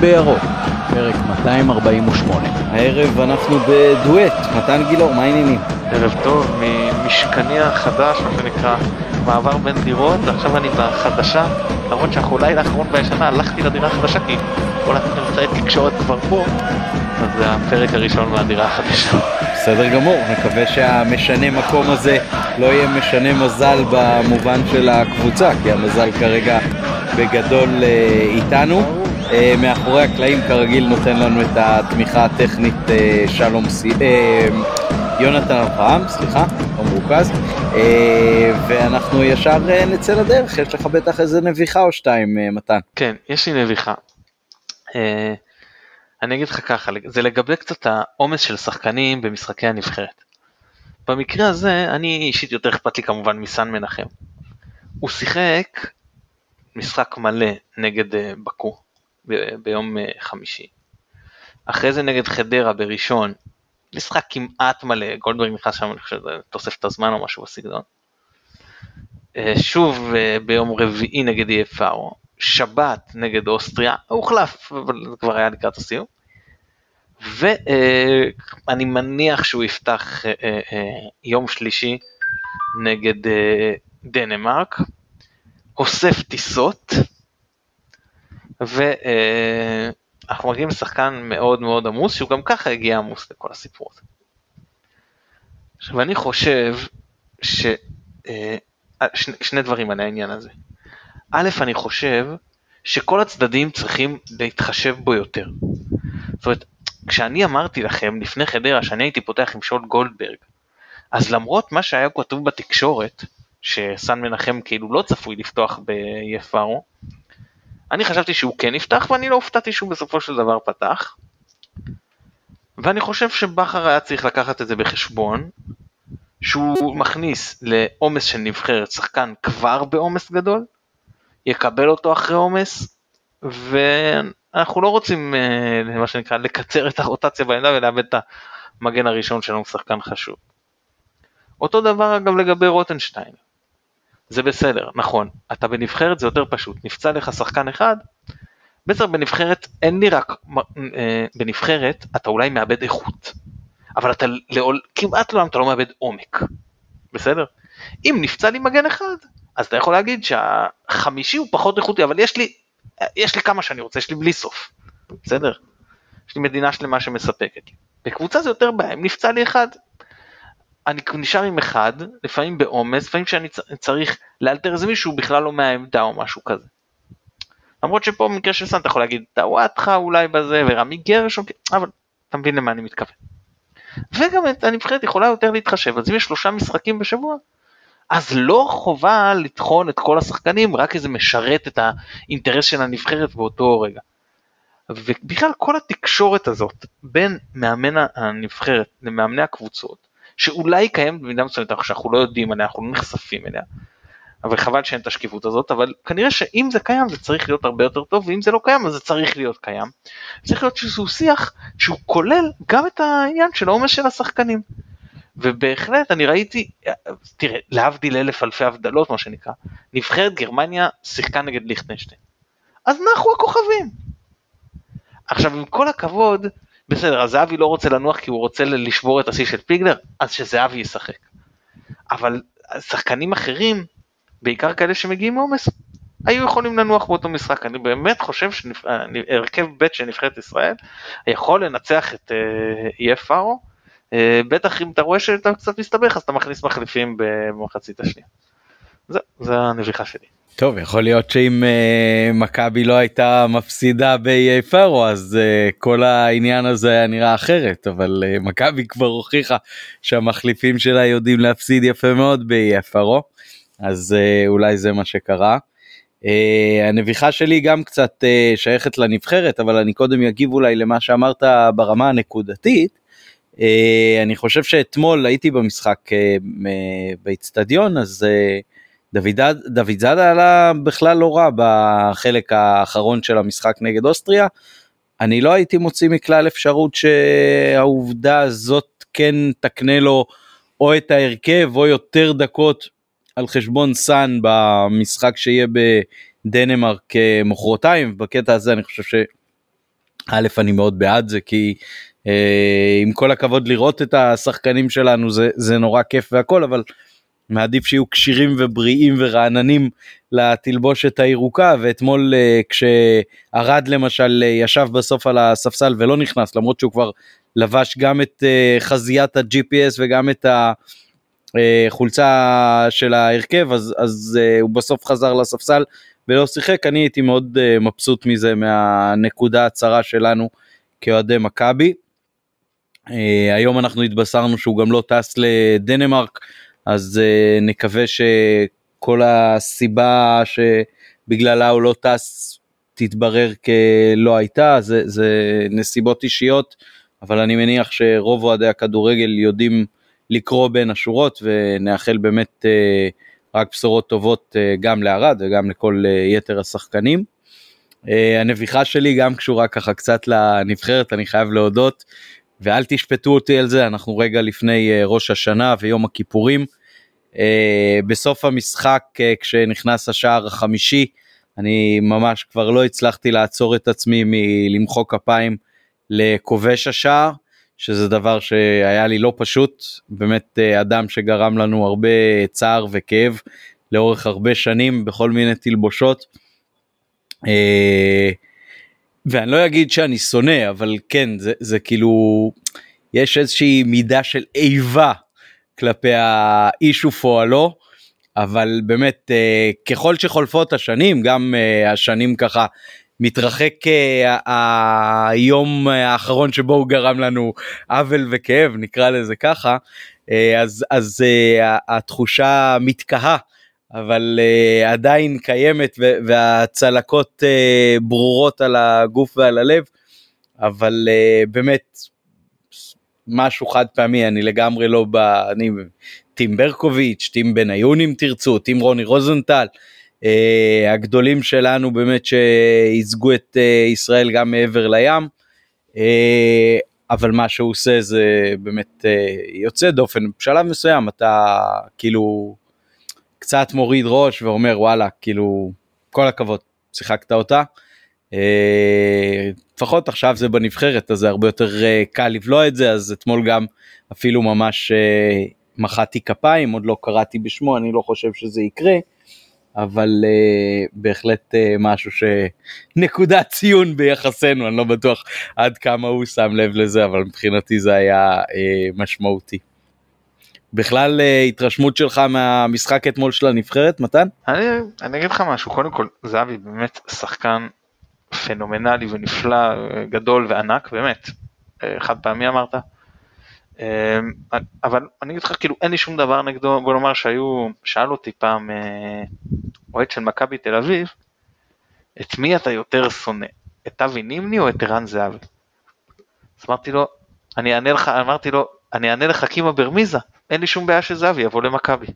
בירוק, פרק 248. הערב אנחנו בדואט, מתן גילאור, מה העניינים? ערב טוב, ממשכני החדש, מה שנקרא, מעבר בין דירות, ועכשיו אני בחדשה, למרות שאנחנו לילה האחרון בישנה, הלכתי לדירה החדשה כי כל אמצעי תקשורת כבר פה, אז זה הפרק הראשון מהדירה החדשה. בסדר גמור, נקווה שהמשנה מקום הזה לא יהיה משנה מזל במובן של הקבוצה, כי המזל כרגע בגדול אה, איתנו. אה, מאחורי הקלעים כרגיל נותן לנו את התמיכה הטכנית אה, שלום סי... יונתן אברהם, סליחה, לא מרוכז, ואנחנו ישר נצא לדרך, יש לך בטח איזה נביחה או שתיים, מתן. כן, יש לי נביחה. אני אגיד לך ככה, זה לגבי קצת העומס של שחקנים במשחקי הנבחרת. במקרה הזה, אני אישית יותר אכפת לי כמובן מסן מנחם. הוא שיחק משחק מלא נגד אה, בקו ביום אה, חמישי. אחרי זה נגד חדרה בראשון, משחק כמעט מלא, גולדברג נכנס שם, אני חושב, תוספת הזמן או משהו בסגנון. אה, שוב ביום רביעי נגד EFR, שבת נגד אוסטריה, הוחלף, אבל זה כבר היה לקראת הסיום. ואני מניח שהוא יפתח יום שלישי נגד דנמרק, אוסף טיסות, ואנחנו מגיעים לשחקן מאוד מאוד עמוס, שהוא גם ככה הגיע עמוס לכל הסיפור הזה. עכשיו אני חושב ש... אה, שני, שני דברים על העניין הזה. א', אני חושב שכל הצדדים צריכים להתחשב בו יותר. זאת אומרת, כשאני אמרתי לכם לפני חדרה שאני הייתי פותח עם שול גולדברג, אז למרות מה שהיה כתוב בתקשורת, שסן מנחם כאילו לא צפוי לפתוח ביפארו, אני חשבתי שהוא כן יפתח ואני לא הופתעתי שהוא בסופו של דבר פתח. ואני חושב שבכר היה צריך לקחת את זה בחשבון, שהוא מכניס לעומס של נבחרת שחקן כבר בעומס גדול, יקבל אותו אחרי עומס, ואנחנו לא רוצים, אה, מה שנקרא, לקצר את הרוטציה בעמדה ולאבד את המגן הראשון שלנו, שחקן חשוב. אותו דבר אגב לגבי רוטנשטיין. זה בסדר, נכון, אתה בנבחרת זה יותר פשוט, נפצע לך שחקן אחד, בסדר בנבחרת אין לי רק, אה, בנבחרת אתה אולי מאבד איכות, אבל אתה לעול, כמעט לעולם אתה לא מאבד עומק, בסדר? אם נפצע לי מגן אחד, אז אתה יכול להגיד שהחמישי הוא פחות איכותי, אבל יש לי, יש לי כמה שאני רוצה, יש לי בלי סוף, בסדר? יש לי מדינה שלמה שמספקת לי. בקבוצה זה יותר בעיה, אם נפצע לי אחד, אני נשאר עם אחד, לפעמים בעומס, לפעמים שאני צריך לאלתר איזה מישהו בכלל לא מהעמדה או משהו כזה. למרות שפה במקרה של סן אתה יכול להגיד טוואטחה אולי בזה ורמי גרשון, אבל אתה מבין למה אני מתכוון. וגם הנבחרת יכולה יותר להתחשב, אז אם יש שלושה משחקים בשבוע, אז לא חובה לטחון את כל השחקנים, רק איזה משרת את האינטרס של הנבחרת באותו רגע. ובכלל כל התקשורת הזאת בין מאמן הנבחרת למאמני הקבוצות, שאולי קיימת במידה מסוימת, שאנחנו לא יודעים עליה, אנחנו לא נחשפים אליה. אבל חבל שאין את השקיפות הזאת, אבל כנראה שאם זה קיים זה צריך להיות הרבה יותר טוב, ואם זה לא קיים אז זה צריך להיות קיים. צריך להיות שהוא שיח שהוא כולל גם את העניין של העומס של השחקנים. ובהחלט אני ראיתי, תראה, להבדיל אלף אלפי הבדלות מה שנקרא, נבחרת גרמניה שיחקה נגד ליכטנשטיין. אז נחנו הכוכבים. עכשיו עם כל הכבוד, בסדר, אז זהבי לא רוצה לנוח כי הוא רוצה לשבור את השיא של פיגלר, אז שזהבי ישחק. אבל שחקנים אחרים, בעיקר כאלה שמגיעים מעומס, היו יכולים לנוח באותו משחק. אני באמת חושב שהרכב ב' של נבחרת ישראל יכול לנצח את אי uh, פארו, uh, בטח אם אתה רואה שאתה קצת מסתבך אז אתה מכניס מחליפים במחצית השנייה. זה, זה הנביכה שלי. טוב יכול להיות שאם uh, מכבי לא הייתה מפסידה באיי פארו אז uh, כל העניין הזה היה נראה אחרת אבל uh, מכבי כבר הוכיחה שהמחליפים שלה יודעים להפסיד יפה מאוד באיי פארו אז uh, אולי זה מה שקרה. Uh, הנביכה שלי גם קצת uh, שייכת לנבחרת אבל אני קודם אגיב אולי למה שאמרת ברמה הנקודתית. Uh, אני חושב שאתמול הייתי במשחק uh, באיצטדיון אז. Uh, דוד, זאדה עלה בכלל לא רע בחלק האחרון של המשחק נגד אוסטריה. אני לא הייתי מוציא מכלל אפשרות שהעובדה הזאת כן תקנה לו או את ההרכב או יותר דקות על חשבון סאן במשחק שיהיה בדנמרק מחרתיים. בקטע הזה אני חושב א' אני מאוד בעד זה כי אה, עם כל הכבוד לראות את השחקנים שלנו זה זה נורא כיף והכל אבל מעדיף שיהיו כשירים ובריאים ורעננים לתלבושת הירוקה ואתמול אה, כשארד למשל אה, ישב בסוף על הספסל ולא נכנס למרות שהוא כבר לבש גם את אה, חזיית ה-GPS וגם את החולצה של ההרכב אז, אז הוא בסוף חזר לספסל ולא שיחק אני הייתי מאוד מבסוט מזה מהנקודה הצרה שלנו כאוהדי מכבי. היום אנחנו התבשרנו שהוא גם לא טס לדנמרק אז uh, נקווה שכל הסיבה שבגללה הוא לא טס תתברר כלא הייתה, זה, זה נסיבות אישיות, אבל אני מניח שרוב אוהדי הכדורגל יודעים לקרוא בין השורות ונאחל באמת uh, רק בשורות טובות uh, גם לערד וגם לכל uh, יתר השחקנים. Uh, הנביכה שלי גם קשורה ככה קצת לנבחרת, אני חייב להודות. ואל תשפטו אותי על זה, אנחנו רגע לפני uh, ראש השנה ויום הכיפורים. Uh, בסוף המשחק, uh, כשנכנס השער החמישי, אני ממש כבר לא הצלחתי לעצור את עצמי מלמחוא כפיים לכובש השער, שזה דבר שהיה לי לא פשוט, באמת אדם שגרם לנו הרבה צער וכאב לאורך הרבה שנים בכל מיני תלבושות. ואני לא אגיד שאני שונא אבל כן זה, זה כאילו יש איזושהי מידה של איבה כלפי האיש ופועלו אבל באמת אה, ככל שחולפות השנים גם אה, השנים ככה מתרחק אה, היום האחרון שבו הוא גרם לנו עוול וכאב נקרא לזה ככה אז אז התחושה מתקהה אבל uh, עדיין קיימת והצלקות uh, ברורות על הגוף ועל הלב, אבל uh, באמת משהו חד פעמי, אני לגמרי לא ב... אני טים ברקוביץ', טים בניון אם תרצו, טים רוני רוזנטל, uh, הגדולים שלנו באמת שייצגו את uh, ישראל גם מעבר לים. Uh, אבל מה שהוא עושה זה באמת uh, יוצא דופן בשלב מסוים אתה כאילו קצת מוריד ראש ואומר וואלה כאילו כל הכבוד שיחקת אותה. אה, לפחות עכשיו זה בנבחרת אז זה הרבה יותר אה, קל לבלוע את זה אז אתמול גם אפילו ממש אה, מחאתי כפיים עוד לא קראתי בשמו אני לא חושב שזה יקרה. אבל בהחלט משהו שנקודת ציון ביחסנו אני לא בטוח עד כמה הוא שם לב לזה אבל מבחינתי זה היה משמעותי. בכלל אה, התרשמות שלך מהמשחק אתמול של הנבחרת מתן? אני, אני אגיד לך משהו קודם כל זהבי באמת שחקן פנומנלי ונפלא גדול וענק באמת אה, חד פעמי אמרת. אה, אבל אני אגיד לך כאילו אין לי שום דבר נגדו בוא נאמר שהיו שאל אותי פעם אוהד של מכבי תל אביב את מי אתה יותר שונא את אבי נימני או את ערן זהבי. אז אמרתי לו אני אענה לך אמרתי לו אני אענה לך קימה ברמיזה אין לי שום בעיה שזהבי יבוא למכבי.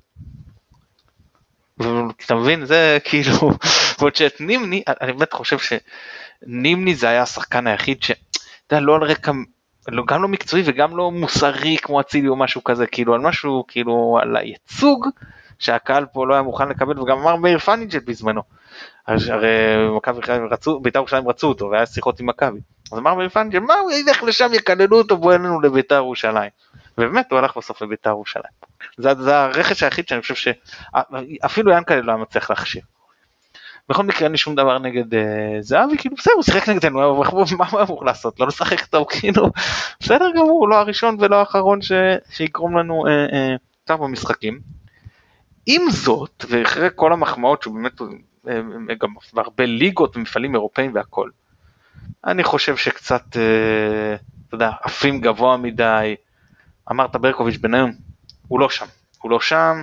אתה מבין זה כאילו ועוד שאת נימני אני באמת חושב שנימני זה היה השחקן היחיד ש... אתה יודע, לא על רקע לא, גם לא מקצועי וגם לא מוסרי כמו אצילי או משהו כזה כאילו על משהו כאילו על הייצוג שהקהל פה לא היה מוכן לקבל וגם אמר מאיר פאנינג'ל בזמנו. הרי מכבי רצו בית"ר ירושלים רצו אותו והיה שיחות עם מכבי. אז אמר מאיר פאנינג'ל מה הוא ילך לשם יקללו אותו בוא אלינו לבית"ר ירושלים. ובאמת הוא הלך בסוף לבית"ר ירושלים. זה, זה הרכש היחיד שאני חושב שאפילו ינקלה לא היה מצליח להכשיר. בכל מקרה אין לי שום דבר נגד uh, זהבי כאילו בסדר הוא שיחק נגדנו מה הוא אמור לעשות לא לשחק אותו כאילו בסדר גמור לא הראשון ולא האחרון ש, שיגרום לנו uh, uh, במשחקים. עם זאת ואחרי כל המחמאות שהוא באמת גם בהרבה ליגות ומפעלים אירופאים והכל. אני חושב שקצת uh, אתה יודע עפים גבוה מדי אמרת ברקוביץ' בניון, הוא לא שם, הוא לא שם,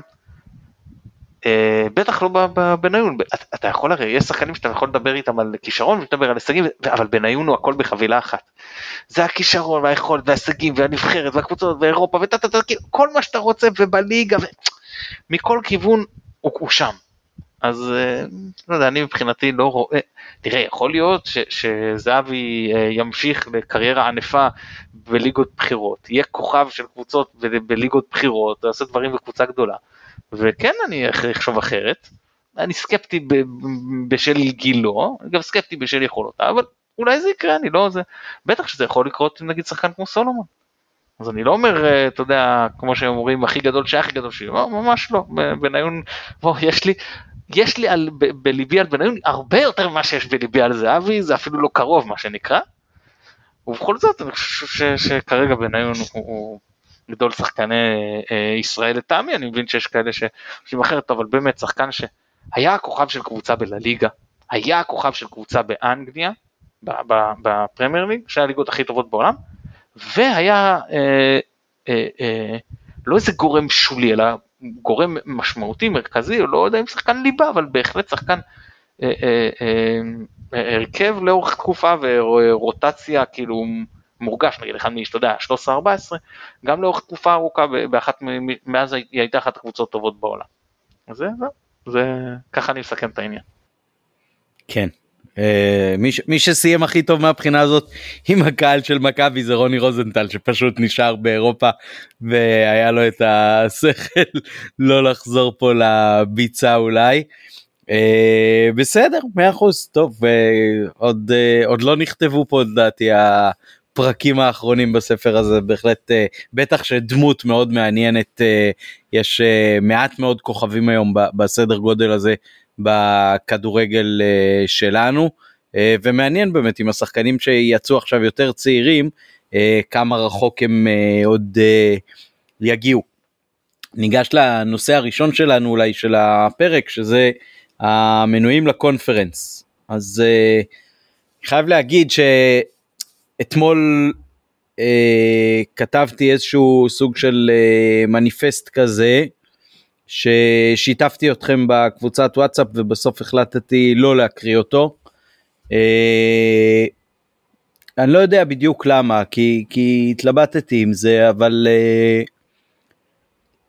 אה, בטח לא בניון, אתה, אתה יכול הרי, יש שחקנים שאתה יכול לדבר איתם על כישרון ולדבר על הישגים, אבל בניון הוא הכל בחבילה אחת. זה הכישרון והיכולת וההישגים והנבחרת והקבוצות ואירופה טה, כאילו, מה שאתה רוצה ובליגה. מכל כיוון הוא שם. אז אה, לא יודע, אני מבחינתי לא רואה, תראה, יכול להיות ש, שזהבי אה, ימשיך בקריירה ענפה בליגות בחירות, יהיה כוכב של קבוצות בליגות בחירות, יעשה דברים בקבוצה גדולה, וכן אני אחשוב אחרת, אני סקפטי בשל גילו, גם סקפטי בשל יכולותיו, אבל אולי זה יקרה, אני לא זה, בטח שזה יכול לקרות עם נגיד שחקן כמו סולומון. אז אני לא אומר, אה, אתה יודע, כמו שהם אומרים, הכי גדול שהכי גדול שלי, לא, ממש לא, בניון, בוא, יש לי, יש לי על, ב, בליבי על בניון הרבה יותר ממה שיש בליבי על זהבי, זה אפילו לא קרוב מה שנקרא. ובכל זאת אני חושב שכרגע בניון הוא, הוא גדול שחקני אה, ישראל לטעמי, אני מבין שיש כאלה שחושבים אחרת, אבל באמת שחקן שהיה הכוכב של קבוצה בלליגה, היה הכוכב של קבוצה באנגליה, בפרמייר ליג, שהיה הליגות הכי טובות בעולם, והיה אה, אה, אה, לא איזה גורם שולי, אלא גורם משמעותי, מרכזי, לא יודע אם שחקן ליבה, אבל בהחלט שחקן אה, אה, אה, הרכב לאורך תקופה ורוטציה כאילו מורגש, נגיד אחד מאיש, אתה יודע, 13-14, גם לאורך תקופה ארוכה, באחת, מאז היא הייתה אחת הקבוצות הטובות בעולם. אז זה, זה, זה, ככה אני מסכם את העניין. כן. Uh, מי, מי שסיים הכי טוב מהבחינה הזאת עם הקהל של מכבי זה רוני רוזנטל שפשוט נשאר באירופה והיה לו את השכל לא לחזור פה לביצה אולי. Uh, בסדר מאה אחוז טוב uh, עוד עוד לא נכתבו פה לדעתי הפרקים האחרונים בספר הזה בהחלט בטח שדמות מאוד מעניינת יש מעט מאוד כוכבים היום בסדר גודל הזה בכדורגל uh, שלנו. uh, ומעניין באמת עם השחקנים שיצאו עכשיו יותר צעירים uh, כמה רחוק הם עוד יגיעו. ניגש לנושא הראשון שלנו אולי של הפרק שזה המנויים לקונפרנס. אז uh, חייב להגיד שאתמול כתבתי איזשהו סוג של מניפסט כזה ששיתפתי אתכם בקבוצת וואטסאפ ובסוף החלטתי לא להקריא אותו. Uh, אני לא יודע בדיוק למה כי כי התלבטתי עם זה אבל uh,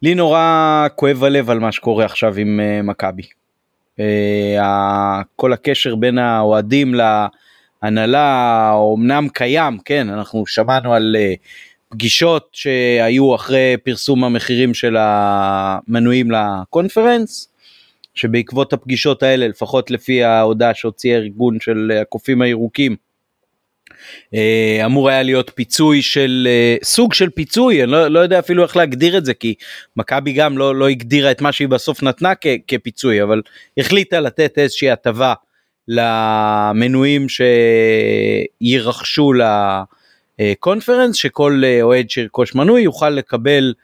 לי נורא כואב הלב על מה שקורה עכשיו עם uh, מכבי. אה, כל הקשר בין האוהדים להנהלה אמנם קיים, כן, אנחנו שמענו על אה, פגישות שהיו אחרי פרסום המחירים של המנויים לקונפרנס, שבעקבות הפגישות האלה, לפחות לפי ההודעה שהוציא הארגון של הקופים הירוקים, אה, אמור היה להיות פיצוי של אה, סוג של פיצוי אני לא, לא יודע אפילו איך להגדיר את זה כי מכבי גם לא, לא הגדירה את מה שהיא בסוף נתנה כ, כפיצוי אבל החליטה לתת איזושהי הטבה למנויים שירכשו לקונפרנס שכל אה, אוהד שירכוש מנוי יוכל לקבל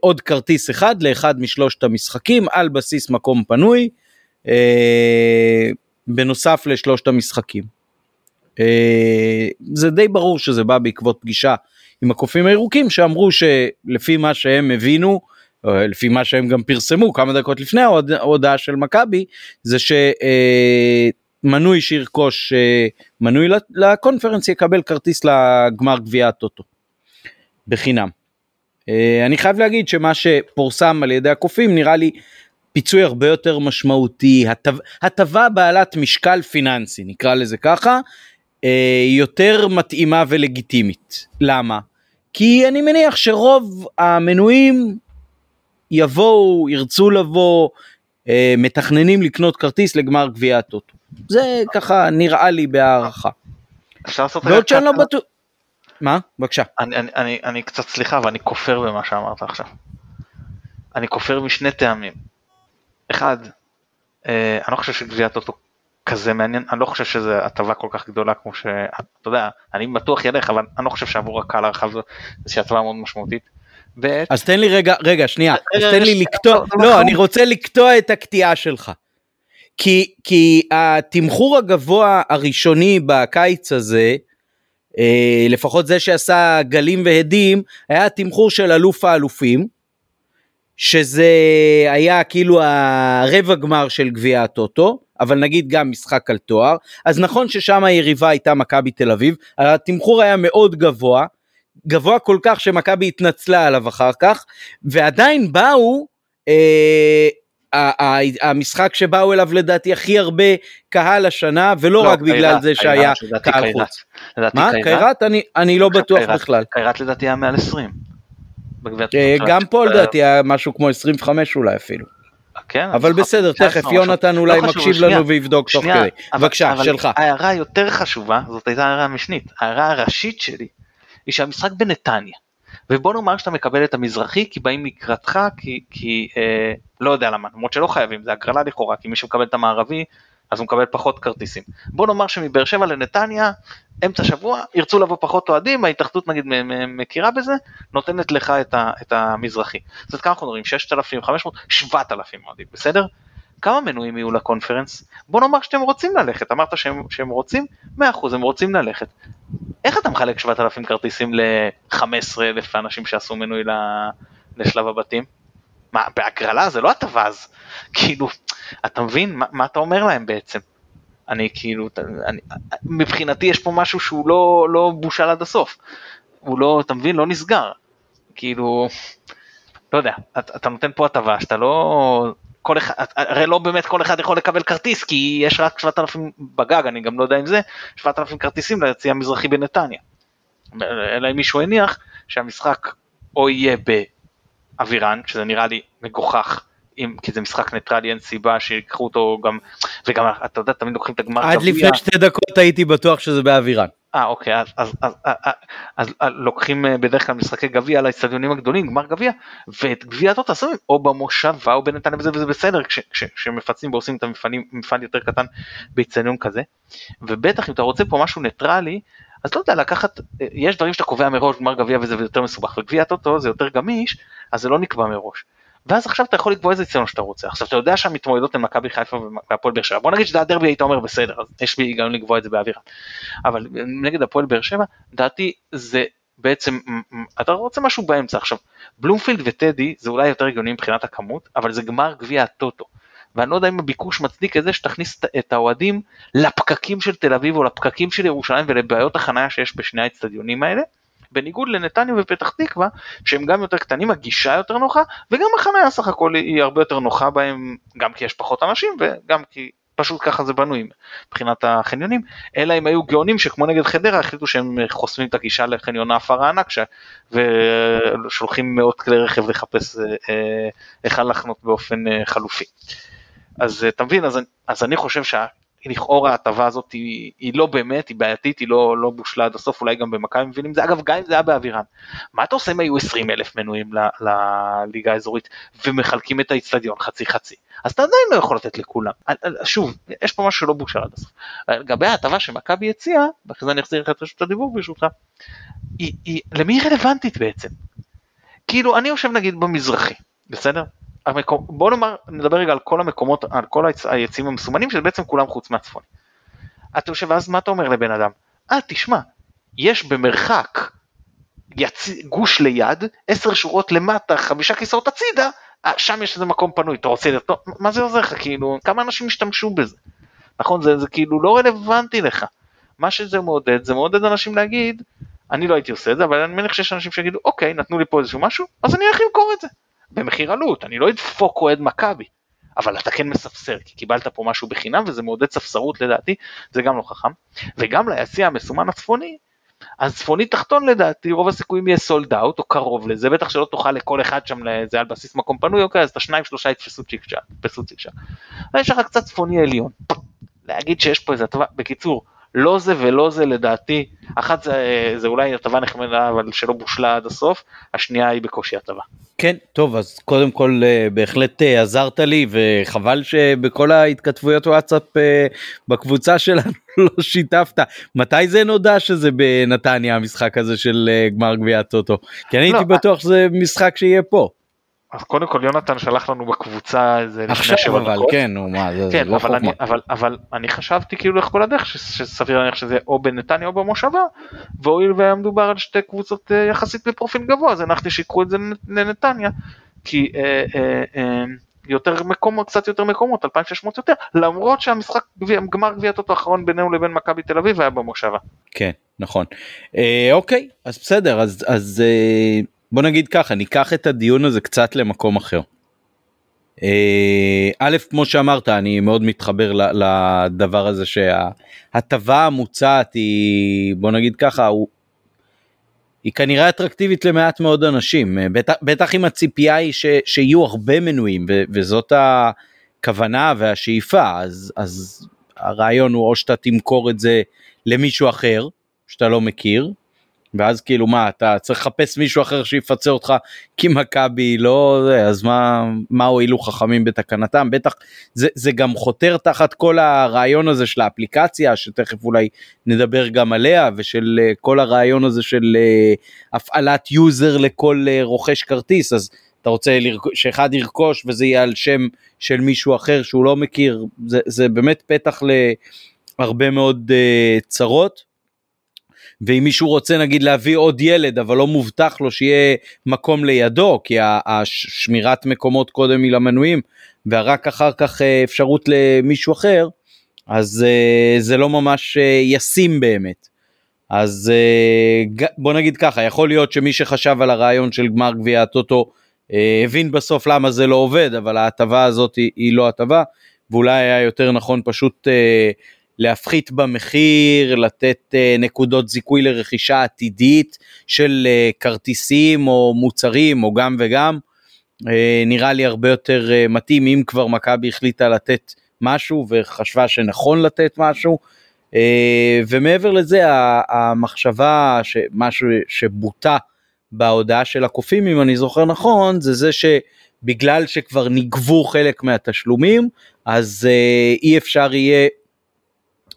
עוד כרטיס אחד לאחד משלושת המשחקים על בסיס מקום פנוי בנוסף לשלושת המשחקים. אה, זה די ברור שזה בא בעקבות פגישה עם הקופים הירוקים שאמרו שלפי מה שהם הבינו, לפי מה שהם גם פרסמו כמה דקות לפני ההודעה של מכבי, זה שמנוי שירכוש אה, מנוי לקונפרנס יקבל כרטיס לגמר גביע הטוטו. בחינם. אה, אני חייב להגיד שמה שפורסם על ידי הקופים נראה לי פיצוי הרבה יותר משמעותי, הטבה בעלת משקל פיננסי נקרא לזה ככה, אה, יותר מתאימה ולגיטימית. למה? כי אני מניח שרוב המנויים יבואו, ירצו לבוא, מתכננים לקנות כרטיס לגמר גביע הטוטו. זה ככה נראה לי בהערכה. אפשר לעשות ועוד שאני לא בטוח... מה? בבקשה. אני, אני, אני, אני קצת סליחה ואני כופר במה שאמרת עכשיו. אני כופר משני טעמים. אחד, אה, אני לא חושב שגביע הטוטו כזה מעניין, אני לא חושב שזה הטבה כל כך גדולה כמו ש... אתה יודע, אני בטוח ילך, אבל אני לא חושב שעבור הקהל הרחב זו איזושהי הטבה מאוד משמעותית. ו... אז תן לי רגע, רגע, שנייה, אז תן לי לקטוע, לא, אני רוצה לקטוע את הקטיעה שלך. כי, כי התמחור הגבוה הראשוני בקיץ הזה, אה, לפחות זה שעשה גלים והדים, היה התמחור של אלוף האלופים, שזה היה כאילו הרבע גמר של גביע הטוטו, אבל נגיד גם משחק על תואר, אז נכון ששם היריבה הייתה מכבי תל אביב, התמחור היה מאוד גבוה, גבוה כל כך שמכבי התנצלה עליו אחר כך, ועדיין באו, אה, המשחק שבאו אליו לדעתי הכי הרבה קהל השנה ולא לא, רק בגלל זה שהיה קהל חוץ. מה? קיירת? אני, לא בטוח בכלל. קיירת לדעתי היה מעל 20. אה, גם פה לדעתי היה משהו כמו 25 אולי אפילו. כן? אבל בסדר, תכף יונתן אולי לא מקשיב לנו ויבדוק תוך כדי. בבקשה, שלך. ההערה היותר חשובה, זאת הייתה הערה משנית, ההערה הראשית שלי, היא שהמשחק בנתניה. ובוא נאמר שאתה מקבל את המזרחי כי באים לקראתך כי, כי אה, לא יודע למה, למרות שלא חייבים, זה הגרלה לכאורה, כי מי שמקבל את המערבי אז הוא מקבל פחות כרטיסים. בוא נאמר שמבאר שבע לנתניה, אמצע שבוע, ירצו לבוא פחות אוהדים, ההתאחדות נגיד מכירה בזה, נותנת לך את, ה, את המזרחי. זאת כמה אנחנו מדברים? 6,500, 7,000 אוהדים, בסדר? כמה מנויים יהיו לקונפרנס? בוא נאמר שאתם רוצים ללכת, אמרת שהם, שהם רוצים, 100% הם רוצים ללכת. איך אתה מחלק 7,000 כרטיסים ל-15,000 אנשים שעשו מנוי לשלב הבתים? מה, בהגרלה זה לא הטבה אז, כאילו, אתה מבין מה, מה אתה אומר להם בעצם? אני כאילו, אני, מבחינתי יש פה משהו שהוא לא, לא בושל עד הסוף, הוא לא, אתה מבין, לא נסגר, כאילו, לא יודע, אתה, אתה נותן פה הטבה שאתה לא, כל אחד, הרי לא באמת כל אחד יכול לקבל כרטיס כי יש רק 7,000 בגג, אני גם לא יודע אם זה, 7,000 כרטיסים ליציע המזרחי בנתניה. אלא אם מישהו הניח שהמשחק או יהיה באווירן, שזה נראה לי מגוחך, אם, כי זה משחק ניטרלי אין סיבה שיקחו אותו גם, וגם אתה יודע תמיד לוקחים את הגמר גביע. עד לפני שתי דקות הייתי בטוח שזה באווירן. אה אוקיי אז, אז, אז, אז, אז, אז לוקחים בדרך כלל משחקי גביע לאצטדיונים הגדולים גמר גביע ואת גביע הזאת עשו או במושבה או בנתניה וזה וזה בסדר כשמפצים ועושים את המפעלים מפעל יותר קטן באצטדיון כזה ובטח אם אתה רוצה פה משהו ניטרלי אז לא יודע לקחת יש דברים שאתה קובע מראש גמר גביע וזה יותר מסובך וגביע טוטו זה יותר גמיש אז זה לא נקבע מראש. ואז עכשיו אתה יכול לקבוע איזה ציון שאתה רוצה. עכשיו אתה יודע שהמתמודדות הן מכבי חיפה והפועל באר שבע. בוא נגיד שזה הדרבי היית אומר בסדר, אז יש לי היגיון לקבוע את זה באווירה. אבל נגד הפועל באר שבע, דעתי זה בעצם, אתה רוצה משהו באמצע. עכשיו, בלומפילד וטדי זה אולי יותר הגיוני מבחינת הכמות, אבל זה גמר גביע הטוטו. ואני לא יודע אם הביקוש מצדיק את זה שתכניס את האוהדים לפקקים של תל אביב או לפקקים של ירושלים ולבעיות החניה שיש בשני האצטדיונים האלה. בניגוד לנתניה ופתח תקווה שהם גם יותר קטנים הגישה יותר נוחה וגם החניה סך הכל היא הרבה יותר נוחה בהם גם כי יש פחות אנשים וגם כי פשוט ככה זה בנוי מבחינת החניונים אלא אם היו גאונים שכמו נגד חדרה החליטו שהם חוסמים את הגישה לחניון האפר הענק ש... ושולחים מאות כלי רכב לחפש היכן אה, אה, לחנות באופן אה, חלופי. אז אתה מבין אז, אז אני חושב שה... לכאורה ההטבה הזאת היא, היא לא באמת, היא בעייתית, היא לא, לא בושלה עד הסוף, אולי גם במכבי מבינים זה, אגב גם אם זה היה באווירן, מה אתה עושה אם היו 20 אלף מנויים לליגה האזורית ומחלקים את האיצטדיון חצי חצי, אז אתה עדיין לא יכול לתת לכולם, שוב, יש פה משהו שלא בושה עד הסוף, לגבי ההטבה שמכבי הציעה, ואחרי זה אני אחזיר לך את רשות הדיבור ברשותך, היא, היא, למי היא רלוונטית בעצם? כאילו אני יושב נגיד במזרחי, בסדר? המקום, בוא נאמר, נדבר רגע על כל המקומות, על כל היציאים המסומנים, שזה בעצם כולם חוץ מהצפון. אתה יושב, ואז מה אתה אומר לבן אדם? אה, תשמע, יש במרחק יצ... גוש ליד, עשר שורות למטה, חמישה כיסאות הצידה, אה, שם יש איזה מקום פנוי, אתה רוצה לראות, מה זה עוזר לך, כאילו, כמה אנשים השתמשו בזה? נכון, זה, זה כאילו לא רלוונטי לך. מה שזה מעודד, זה מעודד אנשים להגיד, אני לא הייתי עושה את זה, אבל אני מניח שיש אנשים שיגידו, אוקיי, נתנו לי פה איזשהו משהו, אז אני הולך למכור את זה. במחיר עלות, אני לא אדפוק אוהד מכבי, אבל אתה כן מספסר, כי קיבלת פה משהו בחינם וזה מעודד ספסרות לדעתי, זה גם לא חכם. וגם ליציע המסומן הצפוני, אז צפוני תחתון לדעתי רוב הסיכויים יהיה סולד אאוט או קרוב לזה, בטח שלא תוכל לכל אחד שם, זה על בסיס מקום פנוי, אוקיי, אז את השניים שלושה יתפסו צ'יק צ'אק. יש לך קצת צפוני עליון. להגיד שיש פה איזה בקיצור, לא זה ולא זה לדעתי, אחת זה, זה אולי הטבה נחמדה אבל שלא בושלה עד הסוף, השנייה היא בקושי הטבה. כן, טוב, אז קודם כל אה, בהחלט אה, עזרת לי וחבל שבכל ההתכתבויות וואטסאפ אה, בקבוצה שלנו לא שיתפת. מתי זה נודע שזה בנתניה המשחק הזה של גמר גביע טוטו? כי אני הייתי לא, בטוח שזה משחק שיהיה פה. אז קודם כל יונתן שלח לנו בקבוצה איזה לפני שבע דקות. עכשיו אבל כן, נו מה, זה, כן, זה לא אבל אני, אבל, אבל אני חשבתי כאילו לאורך כל הדרך שסביר להניח שזה או בנתניה או במושבה, והואיל והיה מדובר על שתי קבוצות אה, יחסית בפרופיל גבוה, אז הנחתי שיקחו את זה לנתניה, כי אה, אה, אה, יותר מקומות, קצת יותר מקומות, 2600 יותר, למרות שהמשחק גמר גביע טוטו האחרון בינינו לבין מכבי תל אביב היה במושבה. כן, נכון. אה, אוקיי, אז בסדר, אז, אז אה... בוא נגיד ככה ניקח את הדיון הזה קצת למקום אחר. אה, א' כמו שאמרת אני מאוד מתחבר לדבר הזה שההטבה המוצעת היא בוא נגיד ככה הוא היא כנראה אטרקטיבית למעט מאוד אנשים, בטח, בטח אם הציפייה היא ש, שיהיו הרבה מנויים ו, וזאת הכוונה והשאיפה, אז, אז הרעיון הוא או שאתה תמכור את זה למישהו אחר שאתה לא מכיר, ואז כאילו מה אתה צריך לחפש מישהו אחר שיפצה אותך? כי מכבי לא זה אז מה מה הועילו חכמים בתקנתם? בטח זה זה גם חותר תחת כל הרעיון הזה של האפליקציה שתכף אולי נדבר גם עליה ושל uh, כל הרעיון הזה של uh, הפעלת יוזר לכל uh, רוכש כרטיס. אז אתה רוצה לרכ... שאחד ירכוש וזה יהיה על שם של מישהו אחר שהוא לא מכיר? זה, זה באמת פתח להרבה מאוד uh, צרות. ואם מישהו רוצה נגיד להביא עוד ילד אבל לא מובטח לו שיהיה מקום לידו כי השמירת מקומות קודם היא למנויים ורק אחר כך אה, אפשרות למישהו אחר אז אה, זה לא ממש אה, ישים באמת. אז בוא נגיד ככה יכול להיות שמי שחשב על הרעיון של גמר גביע הטוטו הבין בסוף למה זה לא עובד אבל ההטבה הזאת היא, לא הטבה ואולי היה יותר נכון פשוט להפחית במחיר, לתת uh, נקודות זיכוי לרכישה עתידית של uh, כרטיסים או מוצרים או גם וגם. Uh, נראה לי הרבה יותר מתאים אם כבר מכבי החליטה לתת משהו וחשבה שנכון לתת משהו. ומעבר לזה המחשבה שמשהו שבוטה בהודעה של הקופים אם אני זוכר נכון זה זה שבגלל שכבר נגבו חלק מהתשלומים אז אי אפשר יהיה אה,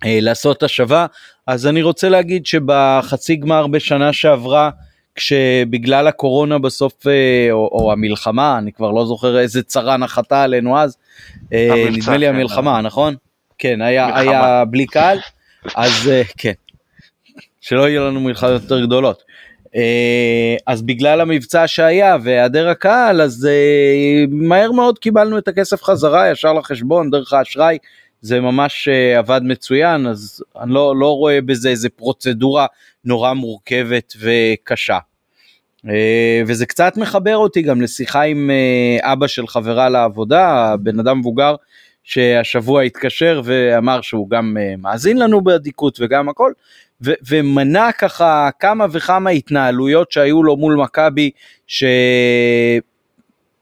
לעשות השבה. אז אני רוצה להגיד שבחצי גמר בשנה שעברה כשבגלל הקורונה בסוף אה, או, או המלחמה אני כבר לא זוכר איזה צרה נחתה עלינו אז אה, נדמה לי כן, המלחמה נכון? כן היה היה בלי קהל אז כן. שלא יהיו לנו מלחמות יותר גדולות. אז בגלל המבצע שהיה והיעדר הקהל אז מהר מאוד קיבלנו את הכסף חזרה ישר לחשבון דרך האשראי זה ממש uh, עבד מצוין אז אני לא, לא רואה בזה איזה פרוצדורה נורא מורכבת וקשה. Uh, וזה קצת מחבר אותי גם לשיחה עם uh, אבא של חברה לעבודה, בן אדם מבוגר שהשבוע התקשר ואמר שהוא גם מאזין לנו באדיקות וגם הכל, ומנה ככה כמה וכמה התנהלויות שהיו לו מול מכבי, ש...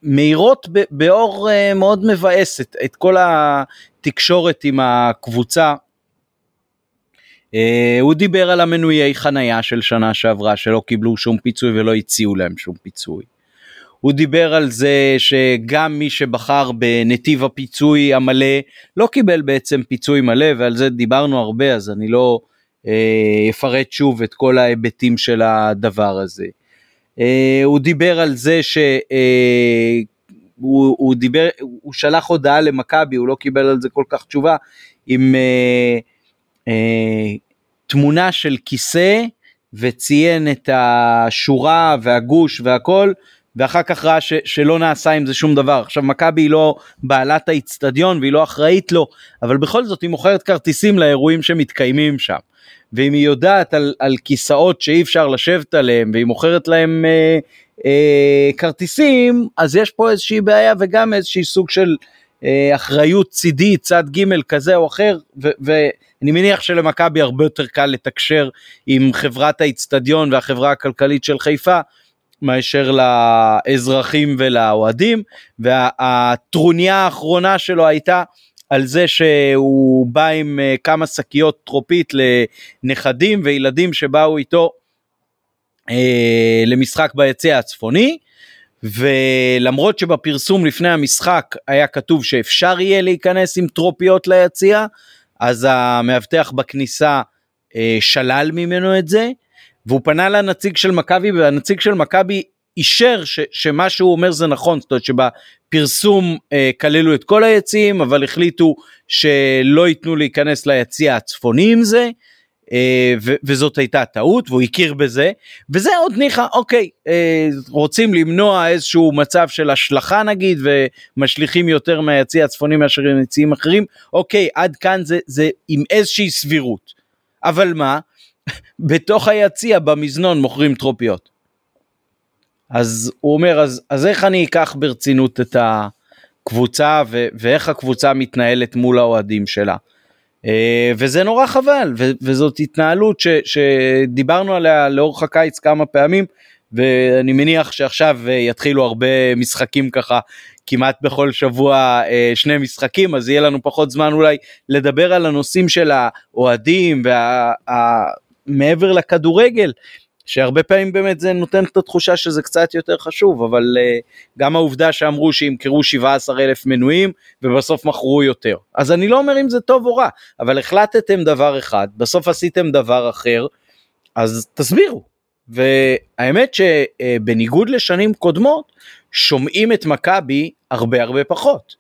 מאירות באור אה, מאוד מבאס את, את כל התקשורת עם הקבוצה. אה, הוא דיבר על המנויי חנייה של שנה שעברה שלא קיבלו שום פיצוי ולא הציעו להם שום פיצוי. הוא דיבר על זה שגם מי שבחר בנתיב הפיצוי המלא לא קיבל בעצם פיצוי מלא ועל זה דיברנו הרבה אז אני לא אה, אפרט שוב את כל ההיבטים של הדבר הזה. אה, הוא דיבר על זה שהוא אה, הוא דיבר, הוא שלח הודעה למכבי, הוא לא קיבל על זה כל כך תשובה, עם אה, אה, תמונה של כיסא וציין את השורה והגוש והכל, ואחר כך ראה ש, שלא נעשה עם זה שום דבר. עכשיו מכבי היא לא בעלת האיצטדיון והיא לא אחראית לו, אבל בכל זאת היא מוכרת כרטיסים לאירועים שמתקיימים שם. ואם היא יודעת על, על כיסאות שאי אפשר לשבת עליהם והיא מוכרת להם אה, אה, כרטיסים אז יש פה איזושהי בעיה וגם איזושהי סוג של אה, אחריות צידי צד ג' כזה או אחר ו, ואני מניח שלמכבי הרבה יותר קל לתקשר עם חברת האיצטדיון והחברה הכלכלית של חיפה מאשר לאזרחים ולאוהדים והטרוניה האחרונה שלו הייתה על זה שהוא בא עם אה, כמה שקיות טרופית לנכדים וילדים שבאו איתו אה, למשחק ביציע הצפוני. ולמרות שבפרסום לפני המשחק היה כתוב שאפשר יהיה להיכנס עם טרופיות ליציע, אז המאבטח בכניסה אה, שלל ממנו את זה, והוא פנה לנציג של מכבי, והנציג של מכבי אישר ש, שמה שהוא אומר זה נכון, זאת אומרת שבפרסום אה, כללו את כל היציעים, אבל החליטו שלא ייתנו להיכנס ליציע הצפוני עם זה, אה, ו, וזאת הייתה טעות, והוא הכיר בזה, וזה עוד ניחא, אוקיי, אה, רוצים למנוע איזשהו מצב של השלכה נגיד, ומשליכים יותר מהיציע הצפוני מאשר עם יציעים אחרים, אוקיי, עד כאן זה, זה עם איזושהי סבירות. אבל מה? בתוך היציע במזנון מוכרים טרופיות. אז הוא אומר אז, אז איך אני אקח ברצינות את הקבוצה ו, ואיך הקבוצה מתנהלת מול האוהדים שלה. וזה נורא חבל וזאת התנהלות ש, שדיברנו עליה לאורך הקיץ כמה פעמים ואני מניח שעכשיו יתחילו הרבה משחקים ככה כמעט בכל שבוע שני משחקים אז יהיה לנו פחות זמן אולי לדבר על הנושאים של האוהדים ומעבר לכדורגל שהרבה פעמים באמת זה נותן את התחושה שזה קצת יותר חשוב, אבל uh, גם העובדה שאמרו שימכרו 17 אלף מנויים ובסוף מכרו יותר. אז אני לא אומר אם זה טוב או רע, אבל החלטתם דבר אחד, בסוף עשיתם דבר אחר, אז תסבירו. והאמת שבניגוד לשנים קודמות, שומעים את מכבי הרבה הרבה פחות.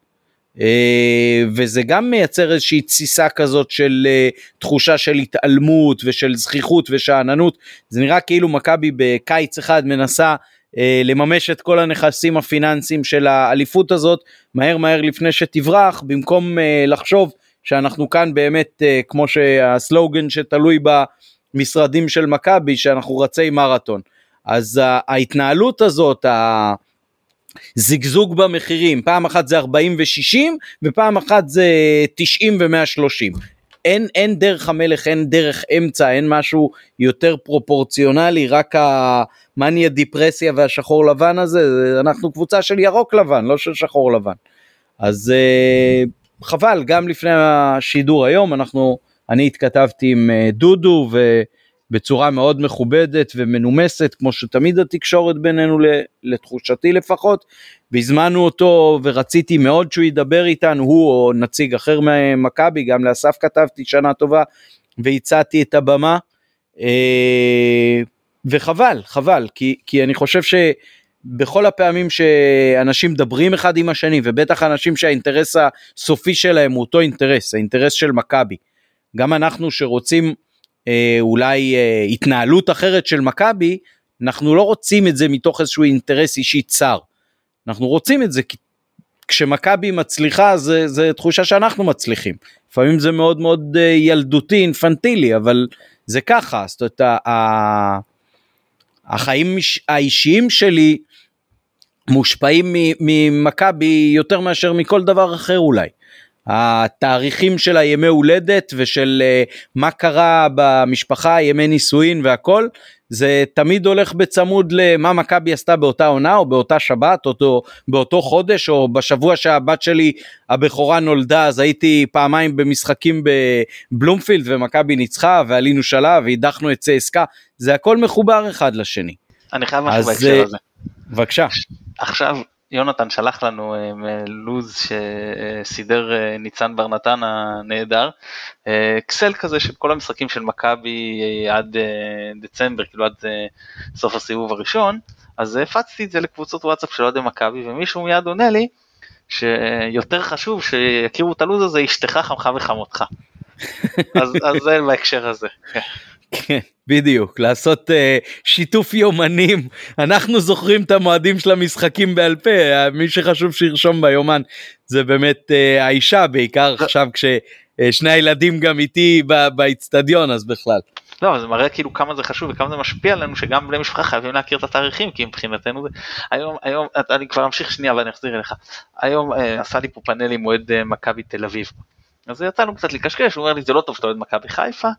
אה, וזה גם מייצר איזושהי תסיסה כזאת של אה, תחושה של התעלמות ושל זכיחות ושאננות. זה נראה כאילו מכבי בקיץ אחד מנסה אה, לממש את כל הנכסים הפיננסיים של האליפות הזאת מהר מהר לפני שתברח במקום לחשוב שאנחנו כאן באמת כמו שהסלוגן שתלוי במשרדים של מכבי שאנחנו רצי מרתון. אז ההתנהלות הזאת זיגזוג במחירים, פעם אחת זה 40 ו-60 ופעם אחת זה 90 ו-130. אין, אין דרך המלך, אין דרך אמצע, אין משהו יותר פרופורציונלי, רק המאניה דיפרסיה והשחור לבן הזה, אנחנו קבוצה של ירוק לבן, לא של שחור לבן. אז uh, חבל, גם לפני השידור היום, אנחנו, אני התכתבתי עם uh, דודו ו... בצורה מאוד מכובדת ומנומסת כמו שתמיד התקשורת בינינו לתחושתי לפחות. והזמנו אותו ורציתי מאוד שהוא ידבר איתנו הוא או נציג אחר ממכבי גם לאסף כתבתי שנה טובה והצעתי את הבמה. אה, וחבל חבל כי, כי אני חושב שבכל הפעמים שאנשים מדברים אחד עם השני ובטח אנשים שהאינטרס הסופי שלהם הוא אותו אינטרס האינטרס של מכבי גם אנחנו שרוצים אולי אה, התנהלות אחרת של מכבי, אנחנו לא רוצים את זה מתוך איזשהו אינטרס אישי צר. אנחנו רוצים את זה כי כשמכבי מצליחה זה, זה תחושה שאנחנו מצליחים. לפעמים זה מאוד מאוד אה, ילדותי, אינפנטילי, אבל זה ככה, זאת אומרת. החיים האישיים שלי מושפעים ממכבי יותר מאשר מכל דבר אחר אולי. התאריכים של הימי הולדת ושל uh, מה קרה במשפחה, ימי נישואין והכל, זה תמיד הולך בצמוד למה מכבי עשתה באותה עונה או באותה שבת או באותו חודש או בשבוע שהבת שלי הבכורה נולדה אז הייתי פעמיים במשחקים בבלומפילד ומכבי ניצחה ועלינו שלב והדחנו את צסקה, זה הכל מחובר אחד לשני. אני חייב משהו בהקשר אה, הזה. בבקשה. עכשיו יונתן שלח לנו אה, לוז שסידר אה, ניצן בר נתן הנהדר, אקסל כזה של כל המשחקים של מכבי עד דצמבר, כאילו עד סוף הסיבוב הראשון, אז הפצתי את זה לקבוצות וואטסאפ של אוהדי מכבי ומישהו מיד עונה לי שיותר חשוב שיכירו את הלוז הזה אשתך חמך וחמותך. אז, אז זה בהקשר הזה. כן, בדיוק, לעשות uh, שיתוף יומנים. אנחנו זוכרים את המועדים של המשחקים בעל פה, מי שחשוב שירשום ביומן זה באמת uh, האישה, בעיקר עכשיו כששני הילדים גם איתי באיצטדיון, אז בכלל. לא, זה מראה כאילו כמה זה חשוב וכמה זה משפיע עלינו שגם בני משפחה חייבים להכיר את התאריכים כי מבחינתנו זה היום היום אני כבר אמשיך שנייה ואני אחזיר אליך היום אה, עשה לי פה פאנל עם אוהד אה, מכבי תל אביב אז יצא לנו קצת לקשקש הוא אומר לי זה לא טוב שאתה אוהד מכבי חיפה אה,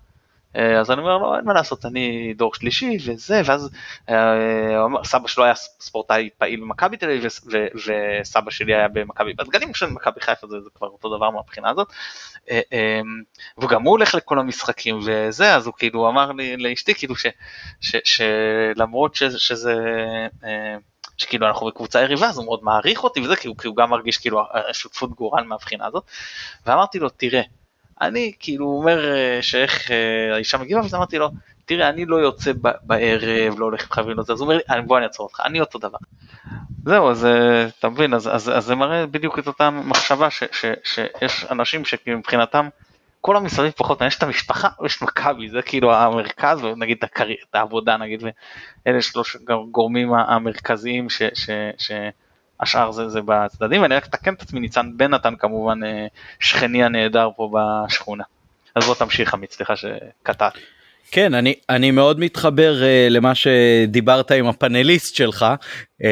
אז אני אומר לו אין מה לעשות אני דור שלישי וזה ואז אה, סבא שלו היה ספורטאי פעיל במכבי תל אביב וסבא שלי היה במכבי בדגנים של מכבי חיפה זה, זה כבר אותו דבר מהבחינה הזאת. אה, וגם הוא הולך לכל המשחקים וזה אז הוא כאילו אמר לי לאשתי כאילו שלמרות שזה שכאילו אנחנו בקבוצה יריבה אז הוא מאוד מעריך אותי וזה כי הוא, כי הוא גם מרגיש כאילו שותפות גורל מהבחינה הזאת. ואמרתי לו תראה אני כאילו אומר אה, שאיך אה, האישה מגיבה, ואז אמרתי לו, תראה, אני לא יוצא בערב, לא הולך עם חבילות, אז הוא אומר לי, בוא אני אעצור אותך, אני אותו דבר. זהו, אז אה, אתה מבין, אז, אז, אז זה מראה בדיוק את אותה מחשבה ש, ש, שיש אנשים שמבחינתם, כל המסביב פחות, יש את המשפחה יש מכבי, זה כאילו המרכז, ונגיד את העבודה נגיד, ואלה שלוש גורמים המרכזיים ש, ש, ש, השאר זה, זה בצדדים, ואני רק אתקן את עצמי, ניצן בן נתן כמובן אה, שכני הנהדר פה בשכונה. אז בוא תמשיך עמית, סליחה שקטעתי. כן, אני, אני מאוד מתחבר uh, למה שדיברת עם הפאנליסט שלך, uh,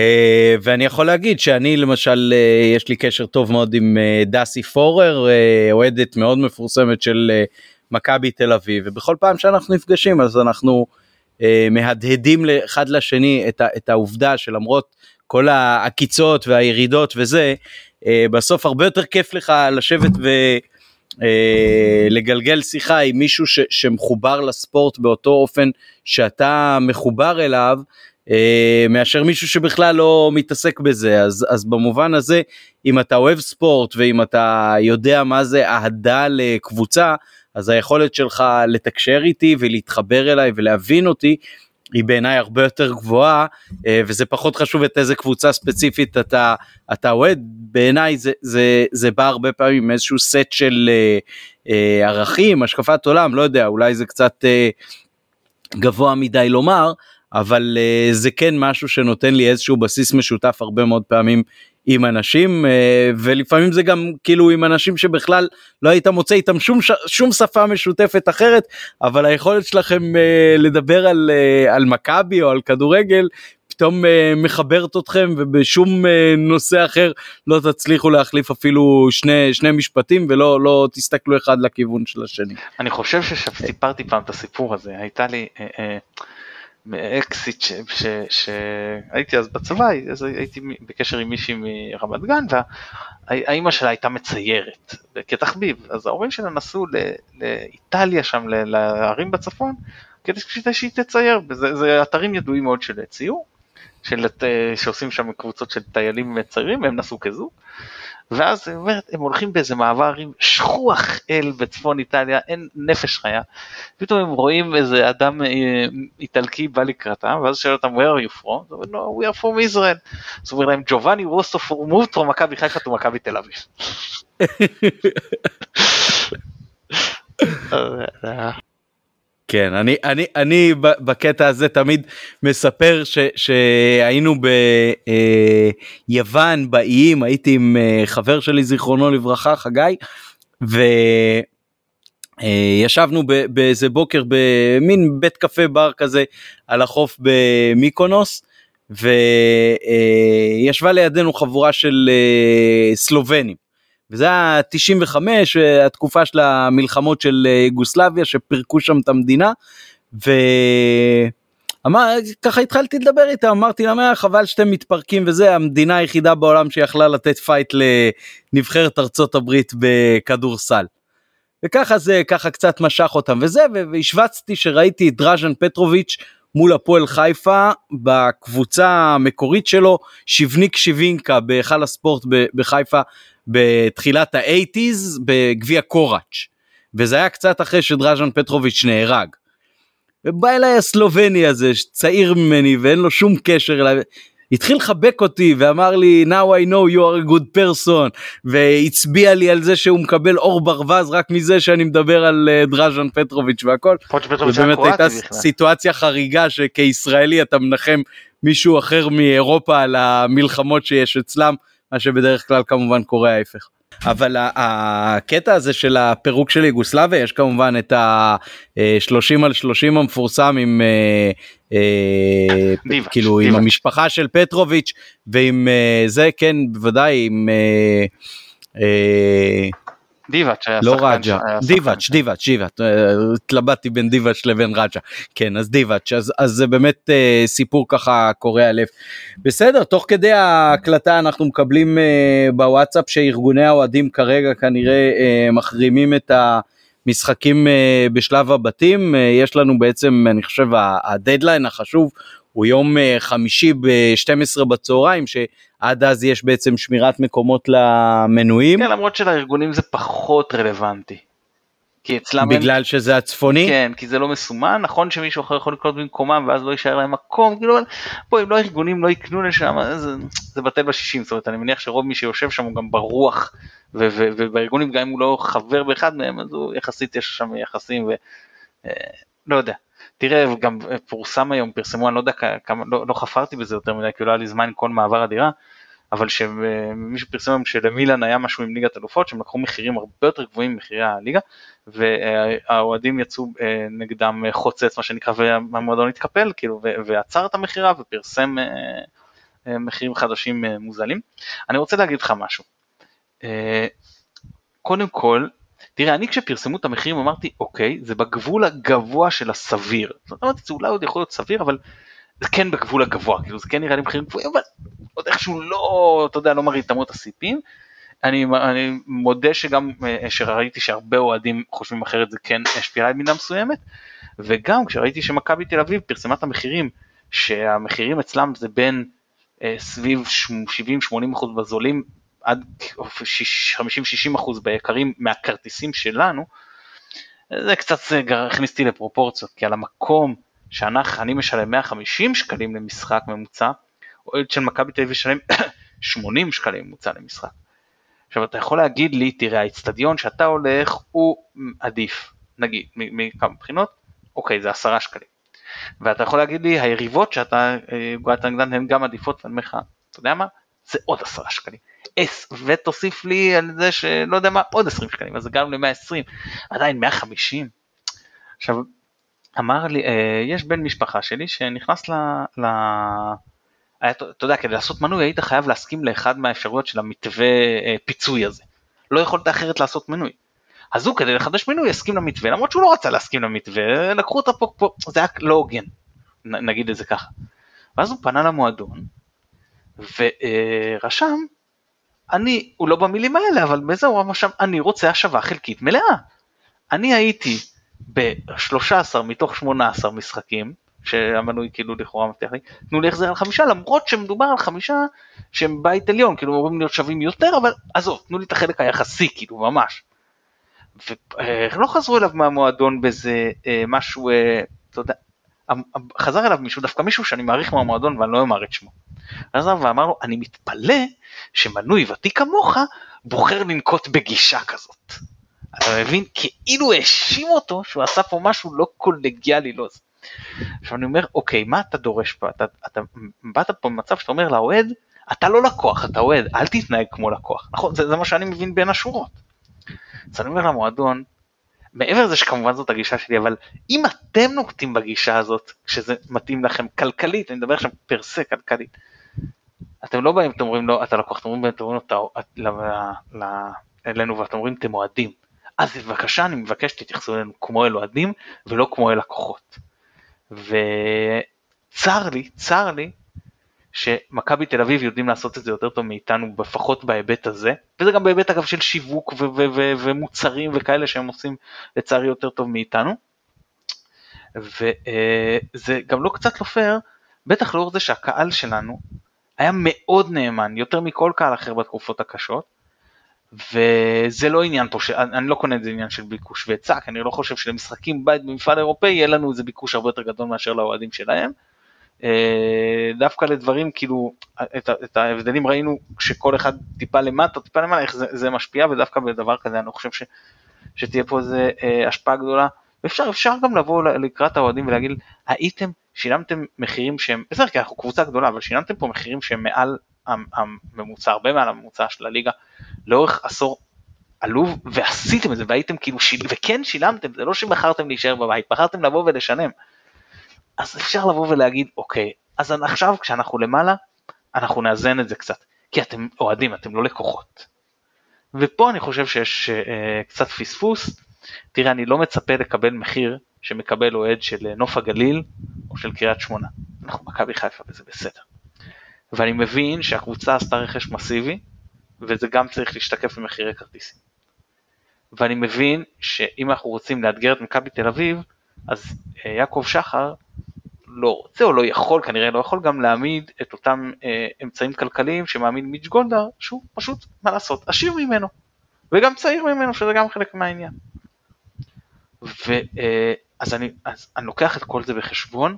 ואני יכול להגיד שאני למשל, uh, יש לי קשר טוב מאוד עם uh, דסי פורר, uh, אוהדת מאוד מפורסמת של uh, מכבי תל אביב, ובכל פעם שאנחנו נפגשים אז אנחנו uh, מהדהדים אחד לשני את, ה, את העובדה שלמרות כל העקיצות והירידות וזה, uh, בסוף הרבה יותר כיף לך לשבת ו... אה, לגלגל שיחה עם מישהו ש, שמחובר לספורט באותו אופן שאתה מחובר אליו, אה, מאשר מישהו שבכלל לא מתעסק בזה. אז, אז במובן הזה, אם אתה אוהב ספורט ואם אתה יודע מה זה אהדה לקבוצה, אז היכולת שלך לתקשר איתי ולהתחבר אליי ולהבין אותי היא בעיניי הרבה יותר גבוהה אה, וזה פחות חשוב את איזה קבוצה ספציפית אתה אתה אוהד. בעיניי זה זה זה בא הרבה פעמים עם איזשהו סט של אה, אה, ערכים השקפת עולם לא יודע אולי זה קצת גבוה מדי לומר אבל זה כן משהו שנותן לי איזשהו בסיס משותף הרבה מאוד פעמים עם אנשים אה, ולפעמים זה גם כאילו עם אנשים שבכלל לא היית מוצא איתם שום שום שפה משותפת אחרת אבל היכולת שלכם אה, לדבר על אה, על מכבי או על כדורגל פתאום מחברת אתכם ובשום נושא אחר לא תצליחו להחליף אפילו שני שני משפטים ולא לא תסתכלו אחד לכיוון של השני. אני חושב שסיפרתי פעם את הסיפור הזה הייתה לי. מאקסיט שהייתי אז בצבא, אז הייתי בקשר עם מישהי מרמת גן והאימא שלה הייתה מציירת כתחביב, אז ההורים שלה נסעו לאיטליה שם, לערים בצפון, כדי שהיא תצייר, זה, אתרים ידועים מאוד של ציור, של, שעושים שם קבוצות של טיילים מציירים, הם נסעו כזוג. ואז הם הולכים באיזה מעבר עם שכוח אל בצפון איטליה, אין נפש חיה, פתאום הם רואים איזה אדם אה, איטלקי בא לקראתם, ואז שואל אותם, where are you from? אז אומרים לו, we are from Israel. אז הוא אומר להם, ג'ובאני ווסטו moved from מכבי חיפה to מכבי תל אביב. כן, אני, אני, אני בקטע הזה תמיד מספר ש, שהיינו ביוון, אה, באיים, הייתי עם אה, חבר שלי, זיכרונו לברכה, חגי, וישבנו אה, באיזה בוקר במין בית קפה בר כזה על החוף במיקונוס, וישבה לידינו חבורה של סלובנים. וזה היה 95, התקופה של המלחמות של אה, יוגוסלביה שפירקו שם את המדינה. וככה התחלתי לדבר איתם, אמרתי להם, אה, חבל שאתם מתפרקים וזה, המדינה היחידה בעולם שיכלה לתת פייט לנבחרת ארצות הברית בכדורסל. וככה זה, ככה קצת משך אותם וזה, והשווצתי שראיתי את דראז'ן פטרוביץ' מול הפועל חיפה בקבוצה המקורית שלו, שיבניק שיבינקה בהיכל הספורט בחיפה בתחילת האייטיז בגביע קוראץ', וזה היה קצת אחרי שדראז'ן פטרוביץ' נהרג. ובא אליי הסלובני הזה, צעיר ממני ואין לו שום קשר אליי, התחיל לחבק אותי ואמר לי now I know you are a good person והצביע לי על זה שהוא מקבל אור ברווז רק מזה שאני מדבר על אה, דראז'ן פטרוביץ' והכל. ובאמת הייתה סיטואציה חריגה שכישראלי אתה מנחם מישהו אחר מאירופה על המלחמות שיש אצלם מה שבדרך כלל כמובן קורה ההפך. אבל הקטע הזה של הפירוק של יוגוסלביה יש כמובן את ה-30 על 30 המפורסם עם אה, אה, דיבץ', כאילו דיבץ'. עם המשפחה של פטרוביץ' ועם אה, זה כן בוודאי עם דיבאץ' היה לא רג'ה, דיבאץ', דיבאץ', דיבאץ', התלבטתי בין דיבאץ' לבין רג'ה, כן אז דיבאץ', אז, אז זה באמת uh, סיפור ככה קורע לב. בסדר, תוך כדי ההקלטה אנחנו מקבלים uh, בוואטסאפ שארגוני האוהדים כרגע כנראה uh, מחרימים את המשחקים uh, בשלב הבתים, יש לנו בעצם, אני חושב, הדדליין החשוב הוא יום חמישי ב-12 בצהריים, שעד אז יש בעצם שמירת מקומות למנויים. כן, למרות שלארגונים זה פחות רלוונטי. כי אצלם בגלל אין... שזה הצפוני? כן, כי זה לא מסומן, נכון שמישהו אחר יכול לקנות במקומם ואז לא יישאר להם מקום, כאילו, בואי, אם לא הארגונים לא יקנו לשם, זה, זה בטל בשישים, זאת אומרת, אני מניח שרוב מי שיושב שם הוא גם ברוח, ו- ו- ובארגונים גם אם הוא לא חבר באחד מהם, אז הוא יחסית יש שם יחסים, ולא אה, יודע. תראה, גם פורסם היום, פרסמו, אני לא יודע כמה, לא, לא חפרתי בזה יותר מדי, כי לא היה לי זמן כל מעבר הדירה, אבל שמישהו פרסם היום שלמילן היה משהו עם ליגת אלופות שהם לקחו מחירים הרבה יותר גבוהים ממחירי הליגה והאוהדים יצאו אה, נגדם חוצץ מה שנקרא והמועדון התקפל כאילו ועצר את המכירה ופרסם מחירים חדשים מוזלים. אני רוצה להגיד לך משהו. קודם כל תראה, אני כשפרסמו את המחירים אמרתי, אוקיי, זה בגבול הגבוה של הסביר. זאת אומרת, זה אולי עוד יכול להיות סביר, אבל זה כן בגבול הגבוה, כאילו זה כן נראה לי מחירים גבוהים, אבל עוד איכשהו לא, אתה יודע, לא מראים את הסיפים. אני, אני מודה שגם, אה, שראיתי שהרבה אוהדים חושבים אחרת זה כן השפיע עליי במידה מסוימת, וגם כשראיתי שמכבי תל אביב פרסמה את המחירים, שהמחירים אצלם זה בין אה, סביב 70-80 אחוז בזולים עד 50-60 אחוז ביקרים מהכרטיסים שלנו, זה קצת הכניס אותי לפרופורציות, כי על המקום שאני משלם 150 שקלים למשחק ממוצע, אוהד של מכבי תל אביב ישלם 80 שקלים ממוצע למשחק. עכשיו אתה יכול להגיד לי, תראה האיצטדיון שאתה הולך הוא עדיף, נגיד, מכמה בחינות, אוקיי זה 10 שקלים. ואתה יכול להגיד לי היריבות שאתה גועת נגדן הן גם עדיפות, ואני אומר לך, אתה יודע מה, זה עוד 10 שקלים. S ותוסיף לי על זה שלא יודע מה עוד 20 שקלים אז הגענו ל-120 עדיין 150. עכשיו אמר לי אה, יש בן משפחה שלי שנכנס ל... ל... היה, אתה יודע כדי לעשות מנוי היית חייב להסכים לאחד מהאפשרויות של המתווה אה, פיצוי הזה. לא יכולת אחרת לעשות מנוי. אז הוא כדי לחדש מנוי הסכים למתווה למרות שהוא לא רצה להסכים למתווה לקחו אותו פה, פה זה היה לא הוגן נגיד את זה ככה. ואז הוא פנה למועדון ורשם אני, הוא לא במילים האלה, אבל בזה הוא אמר שם, אני רוצה השבה חלקית מלאה. אני הייתי ב-13 מתוך 18 משחקים, שהמנוי כאילו לכאורה מבטיח לי, תנו לי החזר על חמישה, למרות שמדובר על חמישה שהם בית עליון, כאילו אמורים להיות שווים יותר, אבל עזוב, תנו לי את החלק היחסי, כאילו ממש. ולא חזרו אליו מהמועדון באיזה אה, משהו, אה, אתה יודע, חזר אליו מישהו, דווקא מישהו שאני מעריך מהמועדון ואני לא אמר את שמו. חזר ואמר לו, אני מתפלא שמנוי ותיק כמוך בוחר לנקוט בגישה כזאת. אתה מבין? כאילו האשים אותו שהוא עשה פה משהו לא קולגיאלי, לא זה. עכשיו אני אומר, אוקיי, מה אתה דורש פה? אתה, אתה באת פה במצב שאתה אומר לאוהד, אתה לא לקוח, אתה אוהד, אל תתנהג כמו לקוח. נכון, זה, זה מה שאני מבין בין השורות. אז אני אומר למועדון, מעבר לזה שכמובן זאת הגישה שלי, אבל אם אתם נוקטים בגישה הזאת, כשזה מתאים לכם כלכלית, אני מדבר עכשיו פרסה כלכלית, אתם לא באים, אתם אומרים לו, אתה לקוח, אתם אומרים, אומרים אלינו ואתם אומרים, אתם אוהדים. אז בבקשה, אני מבקש שתתייחסו אלינו כמו אל אוהדים ולא כמו אל לקוחות. וצר לי, צר לי, שמכבי תל אביב יודעים לעשות את זה יותר טוב מאיתנו, לפחות בהיבט הזה, וזה גם בהיבט אגב של שיווק ומוצרים וכאלה שהם עושים לצערי יותר טוב מאיתנו. וזה גם לא קצת לא פייר, בטח לאור זה שהקהל שלנו היה מאוד נאמן, יותר מכל קהל אחר בתקופות הקשות, וזה לא עניין פה, אני לא קונה את זה עניין של ביקוש והיצע, כי אני לא חושב שלמשחקים בית במפעל אירופאי יהיה לנו איזה ביקוש הרבה יותר גדול מאשר לאוהדים שלהם. אה, דווקא לדברים כאילו את, את ההבדלים ראינו שכל אחד טיפה למטה טיפה למעלה איך זה, זה משפיע ודווקא בדבר כזה אני חושב ש, שתהיה פה איזה אה, השפעה גדולה. ואפשר אפשר גם לבוא לקראת האוהדים ולהגיד הייתם שילמתם מחירים שהם בסדר כי אנחנו קבוצה גדולה אבל שילמתם פה מחירים שהם מעל הממוצע הרבה מעל הממוצע של הליגה לאורך עשור עלוב ועשיתם את זה והייתם כאילו שיל... וכן שילמתם זה לא שבחרתם להישאר בבית בחרתם לבוא ולשלם אז אפשר לבוא ולהגיד, אוקיי, אז עכשיו כשאנחנו למעלה, אנחנו נאזן את זה קצת, כי אתם אוהדים, אתם לא לקוחות. ופה אני חושב שיש אה, קצת פספוס. תראה, אני לא מצפה לקבל מחיר שמקבל אוהד של אה, נוף הגליל או של קריית שמונה. אנחנו מכבי חיפה וזה בסדר. ואני מבין שהקבוצה עשתה רכש מסיבי, וזה גם צריך להשתקף במחירי כרטיסים. ואני מבין שאם אנחנו רוצים לאתגר את מכבי תל אביב, אז אה, יעקב שחר לא רוצה או לא יכול, כנראה לא יכול גם להעמיד את אותם אה, אמצעים כלכליים שמעמיד מיץ' גולדהר, שהוא פשוט, מה לעשות, עשיר ממנו, וגם צעיר ממנו, שזה גם חלק מהעניין. ואז אה, אני, אז אני לוקח את כל זה בחשבון,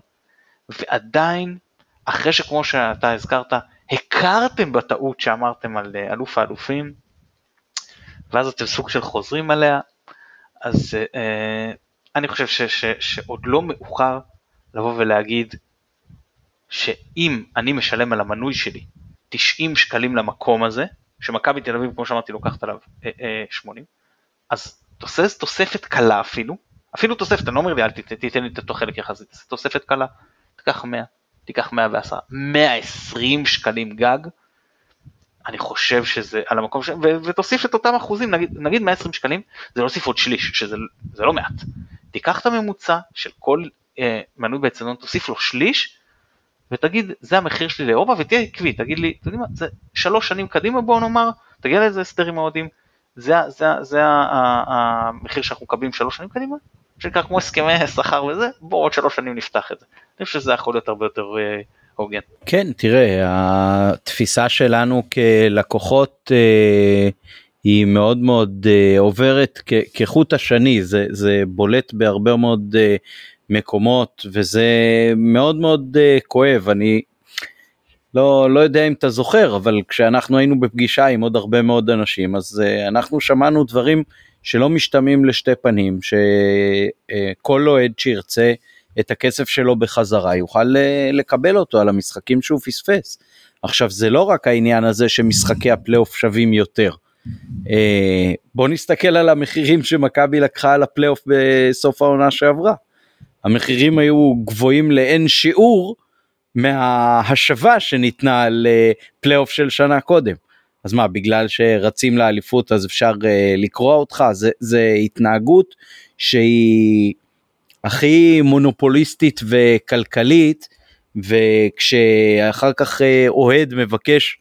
ועדיין, אחרי שכמו שאתה הזכרת, הכרתם בטעות שאמרתם על אלוף האלופים, ואז אתם סוג של חוזרים עליה, אז אה, אני חושב ש, ש, שעוד לא מאוחר לבוא ולהגיד שאם אני משלם על המנוי שלי 90 שקלים למקום הזה, שמכבי תל אביב כמו שאמרתי לוקחת עליו 80, אז תעשה תוספת קלה אפילו, אפילו תוספת, אני לא אומר לי אל תיתן לי את אותו חלק יחסית, תוספת קלה, תיקח 100, תיקח 110, 120 שקלים גג, אני חושב שזה על המקום ש... ו- ותוסיף את אותם אחוזים, נגיד, נגיד 120 שקלים, זה להוסיף עוד שליש, שזה זה לא מעט. תיקח את הממוצע של כל אה, מנוי באצטדיון, תוסיף לו שליש, ותגיד, זה המחיר שלי לאירופה, ותהיה עקבי, תגיד לי, אתה יודע מה, זה שלוש שנים קדימה בוא נאמר, תגיע לאיזה הסדר עם האוהדים, זה, זה, זה המחיר שאנחנו מקבלים שלוש שנים קדימה, שנקרא כמו הסכמי שכר וזה, בוא עוד שלוש שנים נפתח את זה. אני חושב שזה יכול להיות הרבה יותר אה, הוגן. כן, תראה, התפיסה שלנו כלקוחות אה, היא מאוד מאוד אה, עוברת כחוט השני, זה, זה בולט בהרבה מאוד אה, מקומות וזה מאוד מאוד כואב אני לא לא יודע אם אתה זוכר אבל כשאנחנו היינו בפגישה עם עוד הרבה מאוד אנשים אז uh, אנחנו שמענו דברים שלא משתמעים לשתי פנים שכל uh, אוהד שירצה את הכסף שלו בחזרה יוכל uh, לקבל אותו על המשחקים שהוא פספס. עכשיו זה לא רק העניין הזה שמשחקי הפלייאוף שווים יותר. Uh, בוא נסתכל על המחירים שמכבי לקחה על הפלייאוף בסוף העונה שעברה. המחירים היו גבוהים לאין שיעור מההשבה שניתנה לפלייאוף של שנה קודם. אז מה, בגלל שרצים לאליפות אז אפשר לקרוע אותך? זה, זה התנהגות שהיא הכי מונופוליסטית וכלכלית, וכשאחר כך uh, אוהד מבקש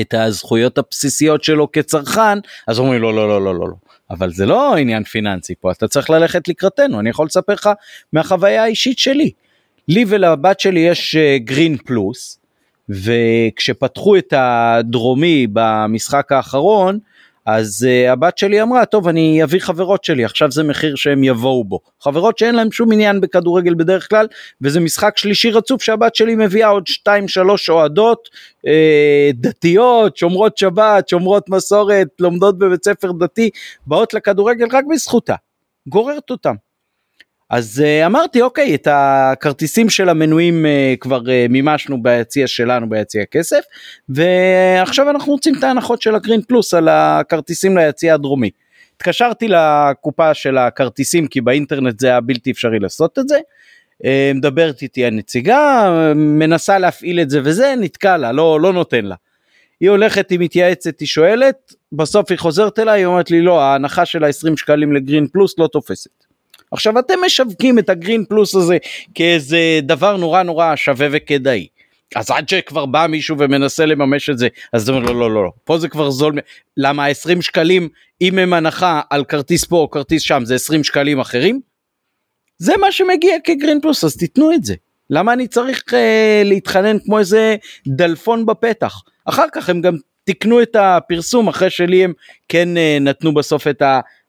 את הזכויות הבסיסיות שלו כצרכן, אז אומרים לו לא, לא, לא, לא, לא. אבל זה לא עניין פיננסי פה, אתה צריך ללכת לקראתנו, אני יכול לספר לך מהחוויה האישית שלי. לי ולבת שלי יש גרין uh, פלוס, וכשפתחו את הדרומי במשחק האחרון, אז uh, הבת שלי אמרה, טוב, אני אביא חברות שלי, עכשיו זה מחיר שהם יבואו בו. חברות שאין להם שום עניין בכדורגל בדרך כלל, וזה משחק שלישי רצוף שהבת שלי מביאה עוד 2-3 אוהדות uh, דתיות, שומרות שבת, שומרות מסורת, לומדות בבית ספר דתי, באות לכדורגל רק בזכותה, גוררת אותם. אז uh, אמרתי אוקיי את הכרטיסים של המנויים uh, כבר uh, מימשנו ביציע שלנו ביציע הכסף ועכשיו אנחנו רוצים את ההנחות של הגרין פלוס על הכרטיסים ליציע הדרומי. התקשרתי לקופה של הכרטיסים כי באינטרנט זה היה בלתי אפשרי לעשות את זה. מדברת איתי הנציגה מנסה להפעיל את זה וזה נתקע לה לא לא נותן לה. היא הולכת היא מתייעצת היא שואלת בסוף היא חוזרת אליי היא אומרת לי לא ההנחה של ה-20 שקלים לגרין פלוס לא תופסת. עכשיו אתם משווקים את הגרין פלוס הזה כאיזה דבר נורא נורא שווה וכדאי. אז עד שכבר בא מישהו ומנסה לממש את זה אז אומר לא לא לא לא פה זה כבר זול למה 20 שקלים אם הם הנחה על כרטיס פה או כרטיס שם זה 20 שקלים אחרים. זה מה שמגיע כגרין פלוס אז תיתנו את זה למה אני צריך אה, להתחנן כמו איזה דלפון בפתח אחר כך הם גם תיקנו את הפרסום אחרי שלי הם כן אה, נתנו בסוף את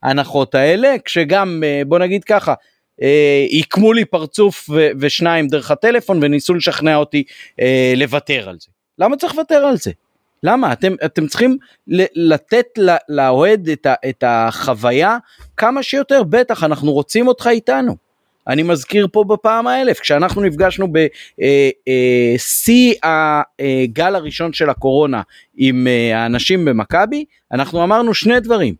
ההנחות האלה כשגם אה, בוא נגיד ככה עיקמו לי פרצוף ושניים דרך הטלפון וניסו לשכנע אותי אה, לוותר על זה. למה צריך לוותר על זה? למה? אתם, אתם צריכים לתת לאוהד את, את החוויה כמה שיותר, בטח אנחנו רוצים אותך איתנו. אני מזכיר פה בפעם האלף, כשאנחנו נפגשנו בשיא הגל הראשון של הקורונה עם האנשים במכבי, אנחנו אמרנו שני דברים.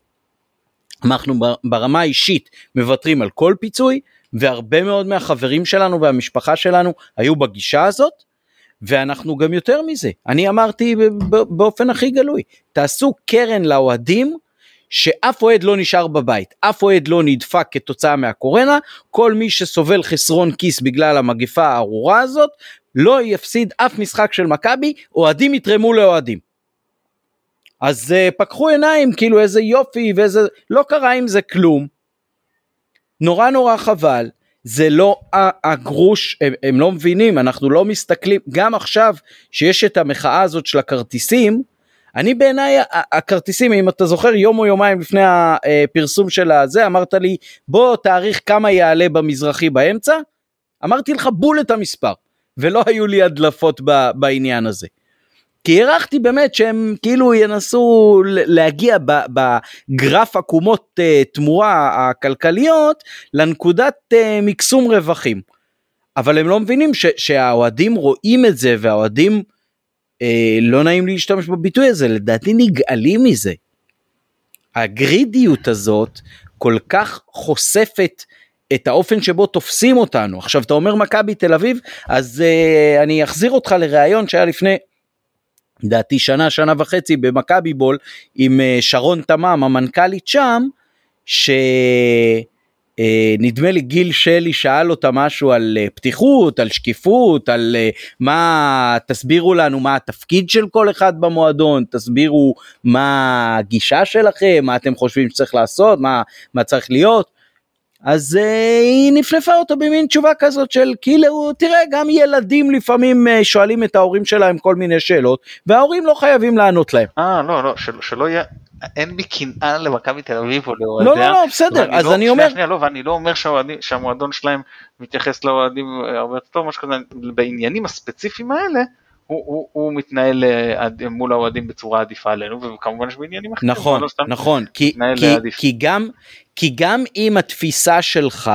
אנחנו ברמה האישית מוותרים על כל פיצוי, והרבה מאוד מהחברים שלנו והמשפחה שלנו היו בגישה הזאת, ואנחנו גם יותר מזה, אני אמרתי באופן הכי גלוי, תעשו קרן לאוהדים שאף אוהד לא נשאר בבית, אף אוהד לא נדפק כתוצאה מהקורונה, כל מי שסובל חסרון כיס בגלל המגפה הארורה הזאת, לא יפסיד אף משחק של מכבי, אוהדים יתרמו לאוהדים. אז uh, פקחו עיניים, כאילו איזה יופי ואיזה... לא קרה עם זה כלום. נורא נורא חבל. זה לא הגרוש, הם, הם לא מבינים, אנחנו לא מסתכלים, גם עכשיו שיש את המחאה הזאת של הכרטיסים, אני בעיניי הכרטיסים אם אתה זוכר יום או יומיים לפני הפרסום של הזה אמרת לי בוא תאריך כמה יעלה במזרחי באמצע אמרתי לך בול את המספר ולא היו לי הדלפות בעניין הזה. כי הערכתי באמת שהם כאילו ינסו להגיע בגרף עקומות uh, תמורה הכלכליות לנקודת uh, מקסום רווחים. אבל הם לא מבינים שהאוהדים רואים את זה והאוהדים אה, לא נעים לי להשתמש בביטוי הזה, לדעתי נגאלים מזה. הגרידיות הזאת כל כך חושפת את האופן שבו תופסים אותנו. עכשיו אתה אומר מכבי תל אביב, אז uh, אני אחזיר אותך לראיון שהיה לפני, לדעתי שנה, שנה וחצי במכבי בול, עם uh, שרון תמם, המנכ"לית שם, ש... אה, נדמה לי גיל שלי שאל אותה משהו על אה, פתיחות, על שקיפות, על אה, מה, תסבירו לנו מה התפקיד של כל אחד במועדון, תסבירו מה הגישה שלכם, מה אתם חושבים שצריך לעשות, מה, מה צריך להיות. אז uh, היא נפנפה אותו במין תשובה כזאת של כאילו תראה גם ילדים לפעמים uh, שואלים את ההורים שלהם כל מיני שאלות וההורים לא חייבים לענות להם. אה לא לא של, שלא יהיה אין בי קנאה למכבי תל אביב או לאוהדיה. לא, לא, לא, בסדר, אז לא, אני אומר... שנייה, לא, ואני לא אומר שהמועדון שלהם מתייחס לאוהדים הרבה יותר טוב, משהו כזה, בעניינים הספציפיים האלה, הוא, הוא, הוא מתנהל אה, מול האוהדים בצורה עדיפה עלינו, וכמובן יש בעניינים אחרים. נכון, לא נכון, כי, כי, כי, גם, כי גם אם התפיסה שלך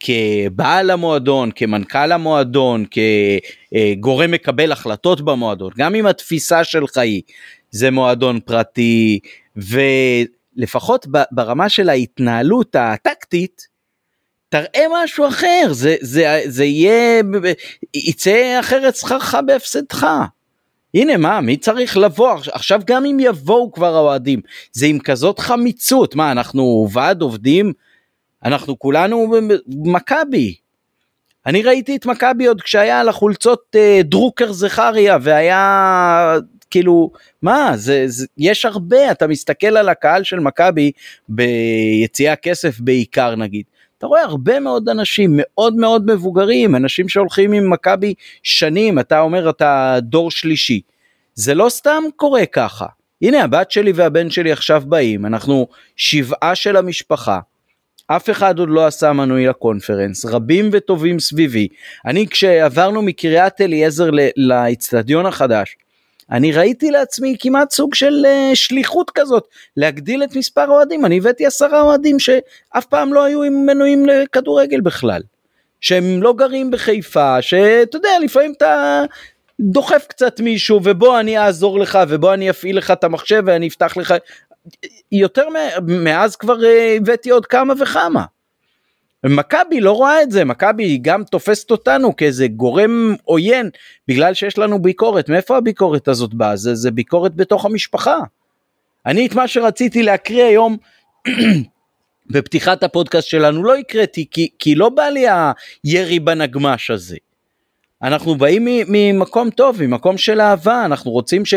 כבעל המועדון, כמנכ"ל המועדון, כגורם מקבל החלטות במועדון, גם אם התפיסה שלך היא זה מועדון פרטי, ולפחות ברמה של ההתנהלות הטקטית, תראה משהו אחר, זה, זה, זה יהיה, יצא אחרת שכרך בהפסדך. הנה מה, מי צריך לבוא? עכשיו גם אם יבואו כבר האוהדים, זה עם כזאת חמיצות, מה אנחנו ועד עובדים? אנחנו כולנו מכבי. אני ראיתי את מכבי עוד כשהיה על החולצות אה, דרוקר זכריה והיה כאילו, מה, זה, זה, יש הרבה, אתה מסתכל על הקהל של מכבי ביציאה כסף בעיקר נגיד. אתה רואה הרבה מאוד אנשים מאוד מאוד מבוגרים, אנשים שהולכים עם מכבי שנים, אתה אומר אתה דור שלישי. זה לא סתם קורה ככה. הנה הבת שלי והבן שלי עכשיו באים, אנחנו שבעה של המשפחה. אף אחד עוד לא עשה מנוי לקונפרנס, רבים וטובים סביבי. אני כשעברנו מקריית אליעזר לאצטדיון החדש, אני ראיתי לעצמי כמעט סוג של uh, שליחות כזאת להגדיל את מספר האוהדים אני הבאתי עשרה אוהדים שאף פעם לא היו עם מנויים לכדורגל בכלל שהם לא גרים בחיפה שאתה יודע לפעמים אתה דוחף קצת מישהו ובוא אני אעזור לך ובוא אני אפעיל לך את המחשב ואני אפתח לך יותר מאז כבר uh, הבאתי עוד כמה וכמה. מכבי לא רואה את זה, מכבי גם תופסת אותנו כאיזה גורם עוין בגלל שיש לנו ביקורת, מאיפה הביקורת הזאת באה? זה, זה ביקורת בתוך המשפחה. אני את מה שרציתי להקריא היום בפתיחת הפודקאסט שלנו לא הקראתי כי, כי לא בא לי הירי בנגמש הזה. אנחנו באים ממקום טוב, ממקום של אהבה, אנחנו רוצים ש...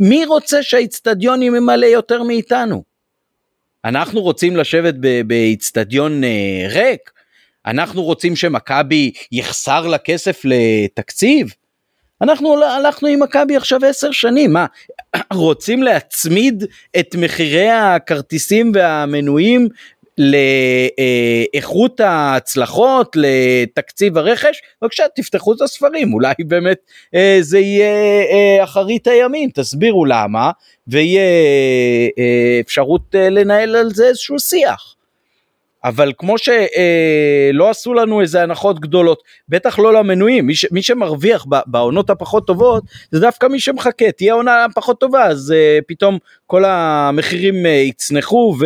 מי רוצה שהאיצטדיון ימלא יותר מאיתנו? אנחנו רוצים לשבת באיצטדיון אה, ריק? אנחנו רוצים שמכבי יחסר לה כסף לתקציב? אנחנו הלכנו עם מכבי עכשיו עשר שנים, מה, רוצים להצמיד את מחירי הכרטיסים והמנויים לאיכות ההצלחות, לתקציב הרכש, בבקשה תפתחו את הספרים, אולי באמת אה, זה יהיה אה, אחרית הימים, תסבירו למה, ויהיה אה, אפשרות אה, לנהל על זה איזשהו שיח. אבל כמו שלא אה, עשו לנו איזה הנחות גדולות, בטח לא למנויים, מי, ש, מי שמרוויח בעונות הפחות טובות זה דווקא מי שמחכה, תהיה עונה פחות טובה אז אה, פתאום כל המחירים אה, יצנחו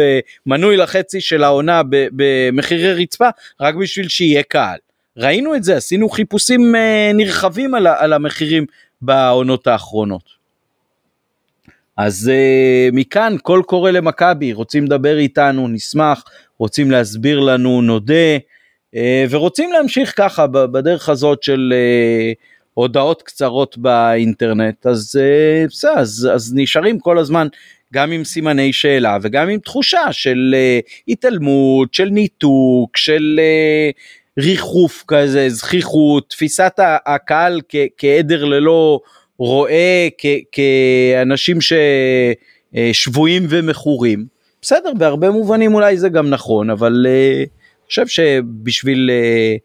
ומנוי לחצי של העונה במחירי רצפה רק בשביל שיהיה קהל. ראינו את זה, עשינו חיפושים נרחבים על, על המחירים בעונות האחרונות. אז uh, מכאן קול קורא למכבי, רוצים לדבר איתנו, נשמח, רוצים להסביר לנו, נודה, uh, ורוצים להמשיך ככה בדרך הזאת של uh, הודעות קצרות באינטרנט, אז uh, בסדר, אז, אז נשארים כל הזמן גם עם סימני שאלה וגם עם תחושה של התעלמות, של ניתוק, של ריחוף כזה, זכיחות, תפיסת הקהל כעדר ללא רואה כאנשים ששבויים ומכורים. בסדר, בהרבה מובנים אולי זה גם נכון, אבל אה, אני חושב שבשביל אה,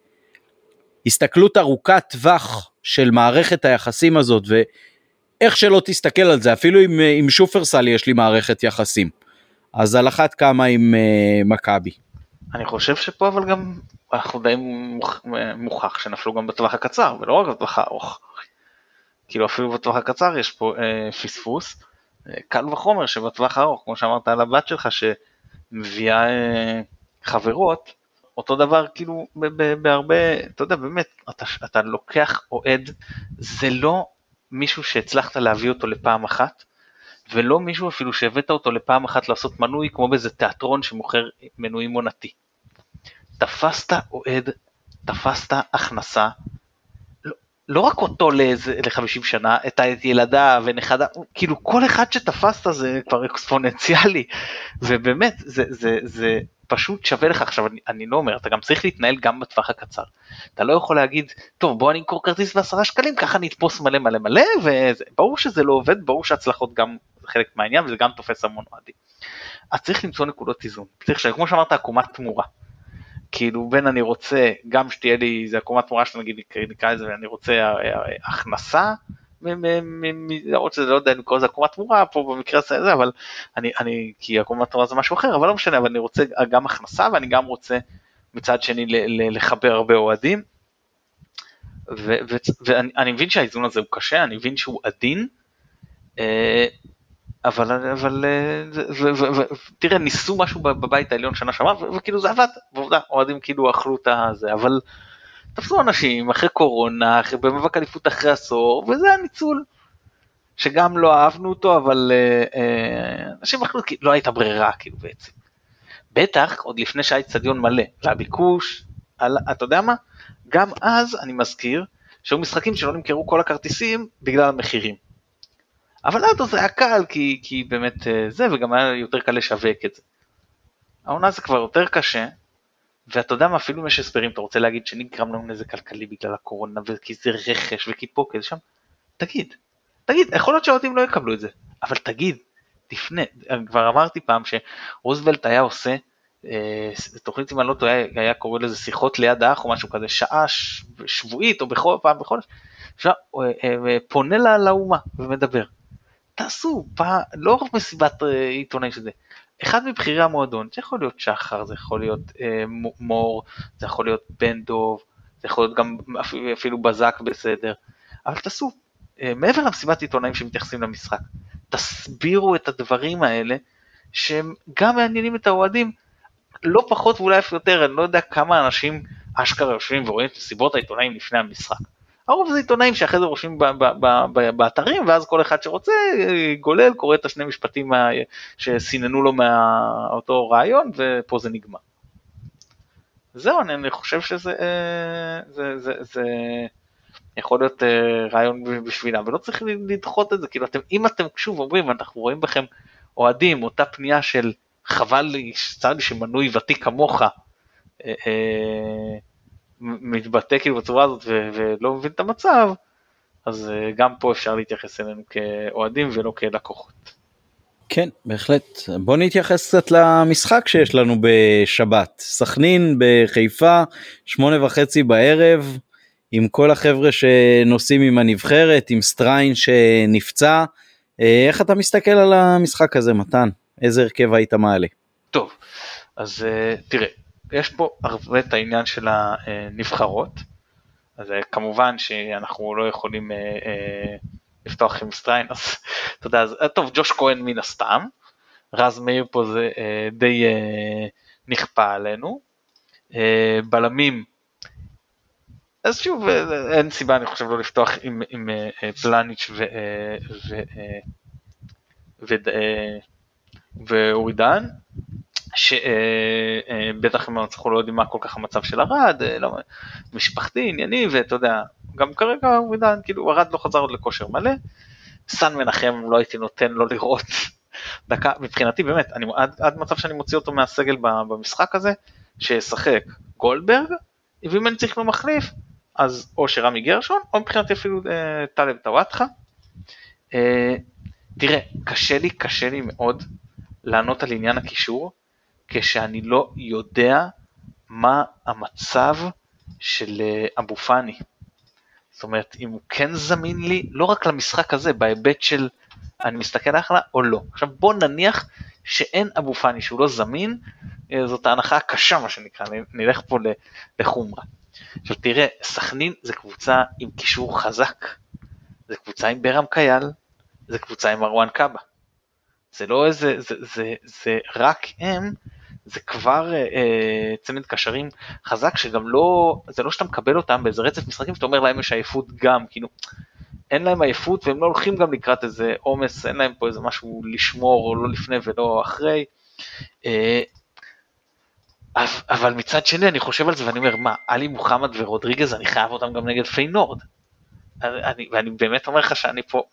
הסתכלות ארוכת טווח של מערכת היחסים הזאת, ואיך שלא תסתכל על זה, אפילו עם, אה, עם שופרסל יש לי מערכת יחסים, אז על אחת כמה עם מכבי. אני חושב שפה אבל גם אנחנו די מוכח שנפלו גם בטווח הקצר ולא רק בטווח הארוך. כאילו אפילו בטווח הקצר יש פה אה, פספוס. קל וחומר שבטווח הארוך, כמו שאמרת על הבת שלך שמביאה אה, חברות, אותו דבר כאילו בהרבה, אתה יודע באמת, אתה, אתה לוקח אוהד, זה לא מישהו שהצלחת להביא אותו לפעם אחת, ולא מישהו אפילו שהבאת אותו לפעם אחת לעשות מנוי כמו באיזה תיאטרון שמוכר מנויים עונתי. תפסת אוהד, תפסת הכנסה, לא, רק אותו ל-50 שנה, את ילדה ונכדה, כאילו כל אחד שתפסת זה כבר אקספוננציאלי, ובאמת זה, זה, זה פשוט שווה לך עכשיו, אני, אני לא אומר, אתה גם צריך להתנהל גם בטווח הקצר. אתה לא יכול להגיד, טוב בוא אני אמכור כרטיס בעשרה שקלים, ככה אני אתפוס מלא מלא מלא, וברור שזה לא עובד, ברור שהצלחות גם חלק מהעניין וזה גם תופס המון אוהדים. אז צריך למצוא נקודות איזון, צריך, כמו שאמרת, עקומת תמורה. כאילו בין אני רוצה גם שתהיה לי איזה עקומת תמורה שנגיד נקרא לזה אני רוצה אה, אה, הכנסה למרות שזה לא יודע אם לקרוא לזה עקומת תמורה פה במקרה הזה אבל אני אני כי עקומת תמורה זה משהו אחר אבל לא משנה אבל אני רוצה גם הכנסה ואני גם רוצה מצד שני לחבר הרבה אוהדים. ואני מבין שהאיזון הזה הוא קשה אני מבין שהוא עדין. אה, אבל אבל תראה ניסו משהו בבית העליון שנה שעברה וכאילו זה עבד ועובדה אוהדים כאילו אכלו את הזה אבל תפסו אנשים אחרי קורונה אחרי במאבק אליפות אחרי עשור וזה הניצול. שגם לא אהבנו אותו אבל אה, אה, אנשים אכלו כי לא הייתה ברירה כאילו בעצם. בטח עוד לפני שהיה אצטדיון מלא והביקוש על, אתה יודע מה גם אז אני מזכיר שהיו משחקים שלא נמכרו כל הכרטיסים בגלל המחירים. אבל אז זה היה קל כי, כי באמת אה, זה וגם היה יותר קל לשווק את זה. העונה זה כבר יותר קשה ואתה יודע מה אפילו אם יש הסברים אתה רוצה להגיד שנגרם לנו נזק כלכלי בגלל הקורונה וכי זה רכש וכי פה כזה שם? תגיד. תגיד יכול להיות שהאוהדים לא יקבלו את זה אבל תגיד תפנה כבר אמרתי פעם שרוזוולט היה עושה אה, תוכנית אם אני לא טועה היה קורא לזה שיחות ליד האח או משהו כזה שעה שבועית או בכל פעם בחודש אה, אה, פונה לאומה ומדבר תעשו, פע... לא רק מסיבת אה, עיתונאים שזה, אחד מבכירי המועדון, זה יכול להיות שחר, זה יכול להיות אה, מור, זה יכול להיות בן דוב, זה יכול להיות גם אפילו בזק בסדר, אבל תעשו, אה, מעבר למסיבת עיתונאים שמתייחסים למשחק, תסבירו את הדברים האלה שהם גם מעניינים את האוהדים, לא פחות ואולי אף יותר, אני לא יודע כמה אנשים אשכרה יושבים ורואים את מסיבות העיתונאים לפני המשחק. הרוב זה עיתונאים שאחרי זה רושמים באתרים ואז כל אחד שרוצה גולל קורא את השני משפטים שסיננו לו מאותו רעיון ופה זה נגמר. זהו אני חושב שזה אה, זה, זה, זה יכול להיות אה, רעיון בשבילם ולא צריך לדחות את זה כאילו אתם אם אתם שוב אומרים אנחנו רואים בכם אוהדים אותה פנייה של חבל לי צר שמנוי ותיק כמוך אה, מתבטא כאילו בצורה הזאת ולא מבין את המצב, אז אה, גם פה אפשר להתייחס אלינו כאוהדים ולא כלקוחות. כן, בהחלט. בוא נתייחס קצת למשחק שיש לנו בשבת. סכנין בחיפה, שמונה וחצי בערב, עם כל החבר'ה שנוסעים עם הנבחרת, עם סטריין שנפצע. אה, איך אתה מסתכל על המשחק הזה, מתן? איזה הרכב היית מעלה? טוב, אז אה, תראה, יש פה הרבה את העניין של הנבחרות, אז אה, כמובן שאנחנו לא יכולים אה, אה, לפתוח עם סטריין, אז אתה יודע, אז, טוב, ג'וש כהן מן הסתם, רז מאיר פה זה די נכפה עלינו, בלמים, אז שוב, אין סיבה אני חושב לא לפתוח עם, עם פלניץ' ו... ו, ו, ו ואורי שבטח הם אנחנו לא יודעים מה כל כך המצב של ארד, אה, לא, משפחתי, ענייני, ואתה יודע, גם כרגע הוא עדיין, כאילו ארד לא חזר עוד לכושר מלא, סן מנחם לא הייתי נותן לו לראות דקה, מבחינתי באמת, אני, עד, עד מצב שאני מוציא אותו מהסגל במשחק הזה, שישחק גולדברג, ואם אני צריך לו מחליף, אז או שרמי גרשון, או מבחינתי אפילו אה, טלב טוואטחה. אה, תראה, קשה לי, קשה לי מאוד לענות על עניין הקישור, כשאני לא יודע מה המצב של אה, אבו פאני. זאת אומרת, אם הוא כן זמין לי, לא רק למשחק הזה, בהיבט של אני מסתכל אחלה או לא. עכשיו בוא נניח שאין אבו פאני, שהוא לא זמין, אה, זאת ההנחה הקשה מה שנקרא, נלך פה לחומרה. עכשיו תראה, סכנין זה קבוצה עם קישור חזק, זה קבוצה עם ברם קייל, זה קבוצה עם מרואן קאבה. זה לא איזה, זה, זה, זה רק הם, זה כבר אה, אה, צמד קשרים חזק שגם לא, זה לא שאתה מקבל אותם באיזה רצף משחקים שאתה אומר להם יש עייפות גם, כאילו, אין להם עייפות והם לא הולכים גם לקראת איזה עומס, אין להם פה איזה משהו לשמור, או לא לפני ולא אחרי. אה, אבל מצד שני אני חושב על זה ואני אומר, מה, עלי מוחמד ורודריגז, אני חייב אותם גם נגד פיינורד. אני, ואני באמת אומר לך שאני פה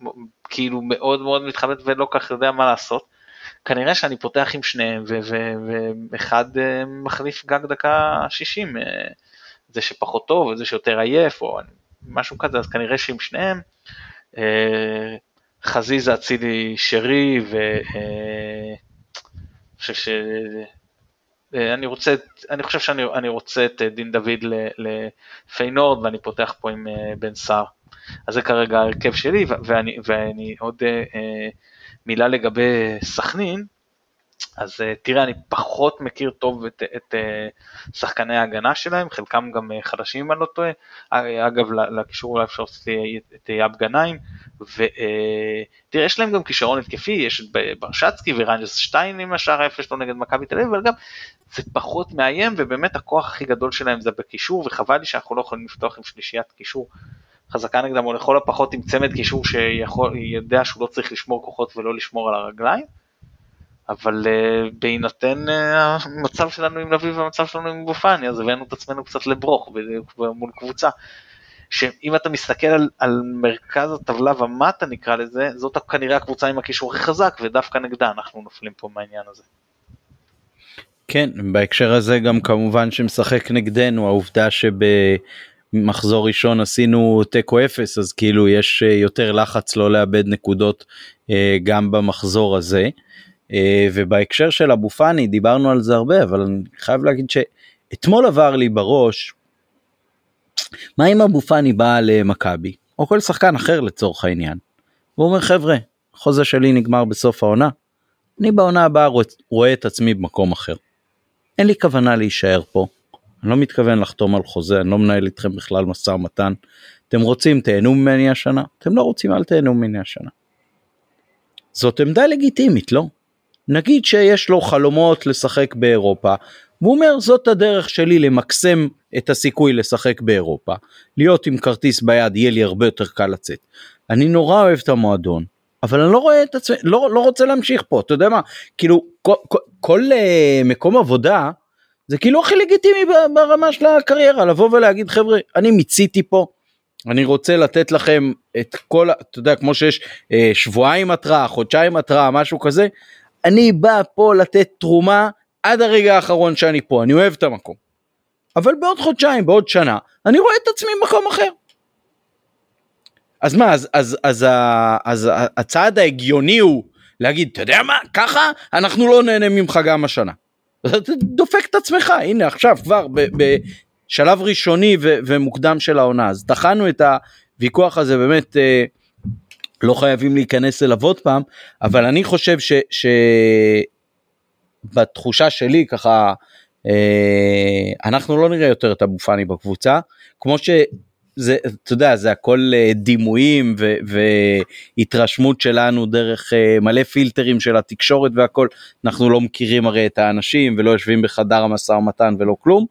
כאילו מאוד מאוד מתחבט ולא כך יודע מה לעשות. כנראה שאני פותח עם שניהם ואחד אה, מחליף גג דקה 60, אה, זה שפחות טוב וזה שיותר עייף או משהו כזה, אז כנראה שעם שניהם אה, חזיזה, אצילי, שרי ואני. אני חושב שאני רוצה את דין דוד לפיינורד ואני פותח פה עם בן סער. אז זה כרגע ההרכב שלי, ואני, ואני עוד מילה לגבי סכנין, אז אה, תראה, אני פחות מכיר טוב את, את אה, שחקני ההגנה שלהם, חלקם גם אה, חדשים אם אני לא טועה. אגב, לקישור אולי אפשר לעשות את יאב גנאים, ותראה, יש להם גם כישרון התקפי, יש את ברשצקי וריינג'ס שטיין עם השער היפה שלו נגד מכבי תל אביב, אבל גם זה פחות מאיים, ובאמת הכוח הכי גדול שלהם זה בקישור, וחבל לי שאנחנו לא יכולים לפתוח עם שלישיית קישור חזקה נגדם, או לכל הפחות עם צמד קישור שיודע שהוא לא צריך לשמור כוחות ולא לשמור על הרגליים. אבל uh, בהינתן uh, המצב שלנו עם לביא והמצב שלנו עם בופני, אז הבאנו את עצמנו קצת לברוך מול קבוצה. שאם אתה מסתכל על, על מרכז הטבלה ומטה נקרא לזה, זאת כנראה הקבוצה עם הקישור הכי חזק, ודווקא נגדה אנחנו נופלים פה מהעניין הזה. כן, בהקשר הזה גם כמובן שמשחק נגדנו העובדה שב... מחזור ראשון עשינו תיקו אפס אז כאילו יש אה, יותר לחץ לא לאבד נקודות אה, גם במחזור הזה. אה, ובהקשר של אבו פאני דיברנו על זה הרבה אבל אני חייב להגיד שאתמול עבר לי בראש מה אם אבו פאני בא למכבי או כל שחקן אחר לצורך העניין. הוא אומר חבר'ה חוזה שלי נגמר בסוף העונה. אני בעונה הבאה רואה את עצמי במקום אחר. אין לי כוונה להישאר פה. אני לא מתכוון לחתום על חוזה, אני לא מנהל איתכם בכלל משא ומתן. אתם רוצים תהנו ממני השנה, אתם לא רוצים אל תהנו ממני השנה. זאת עמדה לגיטימית, לא? נגיד שיש לו חלומות לשחק באירופה, והוא אומר זאת הדרך שלי למקסם את הסיכוי לשחק באירופה, להיות עם כרטיס ביד יהיה לי הרבה יותר קל לצאת. אני נורא אוהב את המועדון, אבל אני לא רואה את עצמי, לא, לא רוצה להמשיך פה, אתה יודע מה, כאילו כל, כל, כל uh, מקום עבודה זה כאילו הכי לגיטימי ברמה של הקריירה לבוא ולהגיד חבר'ה אני מיציתי פה. אני רוצה לתת לכם את כל אתה יודע כמו שיש אה, שבועיים התראה חודשיים התראה משהו כזה אני בא פה לתת תרומה עד הרגע האחרון שאני פה אני אוהב את המקום. אבל בעוד חודשיים בעוד שנה אני רואה את עצמי במקום אחר. אז מה אז אז אז, אז, אז הצעד ההגיוני הוא להגיד אתה יודע מה ככה אנחנו לא נהנה ממך גם השנה. דופק את עצמך הנה עכשיו כבר בשלב ראשוני ומוקדם של העונה אז טחנו את הוויכוח הזה באמת אה, לא חייבים להיכנס אליו עוד פעם אבל אני חושב שבתחושה ש- שלי ככה אה, אנחנו לא נראה יותר את אבו פאני בקבוצה כמו. זה אתה יודע זה הכל אה, דימויים ו, והתרשמות שלנו דרך אה, מלא פילטרים של התקשורת והכל אנחנו לא מכירים הרי את האנשים ולא יושבים בחדר המשא ומתן ולא כלום.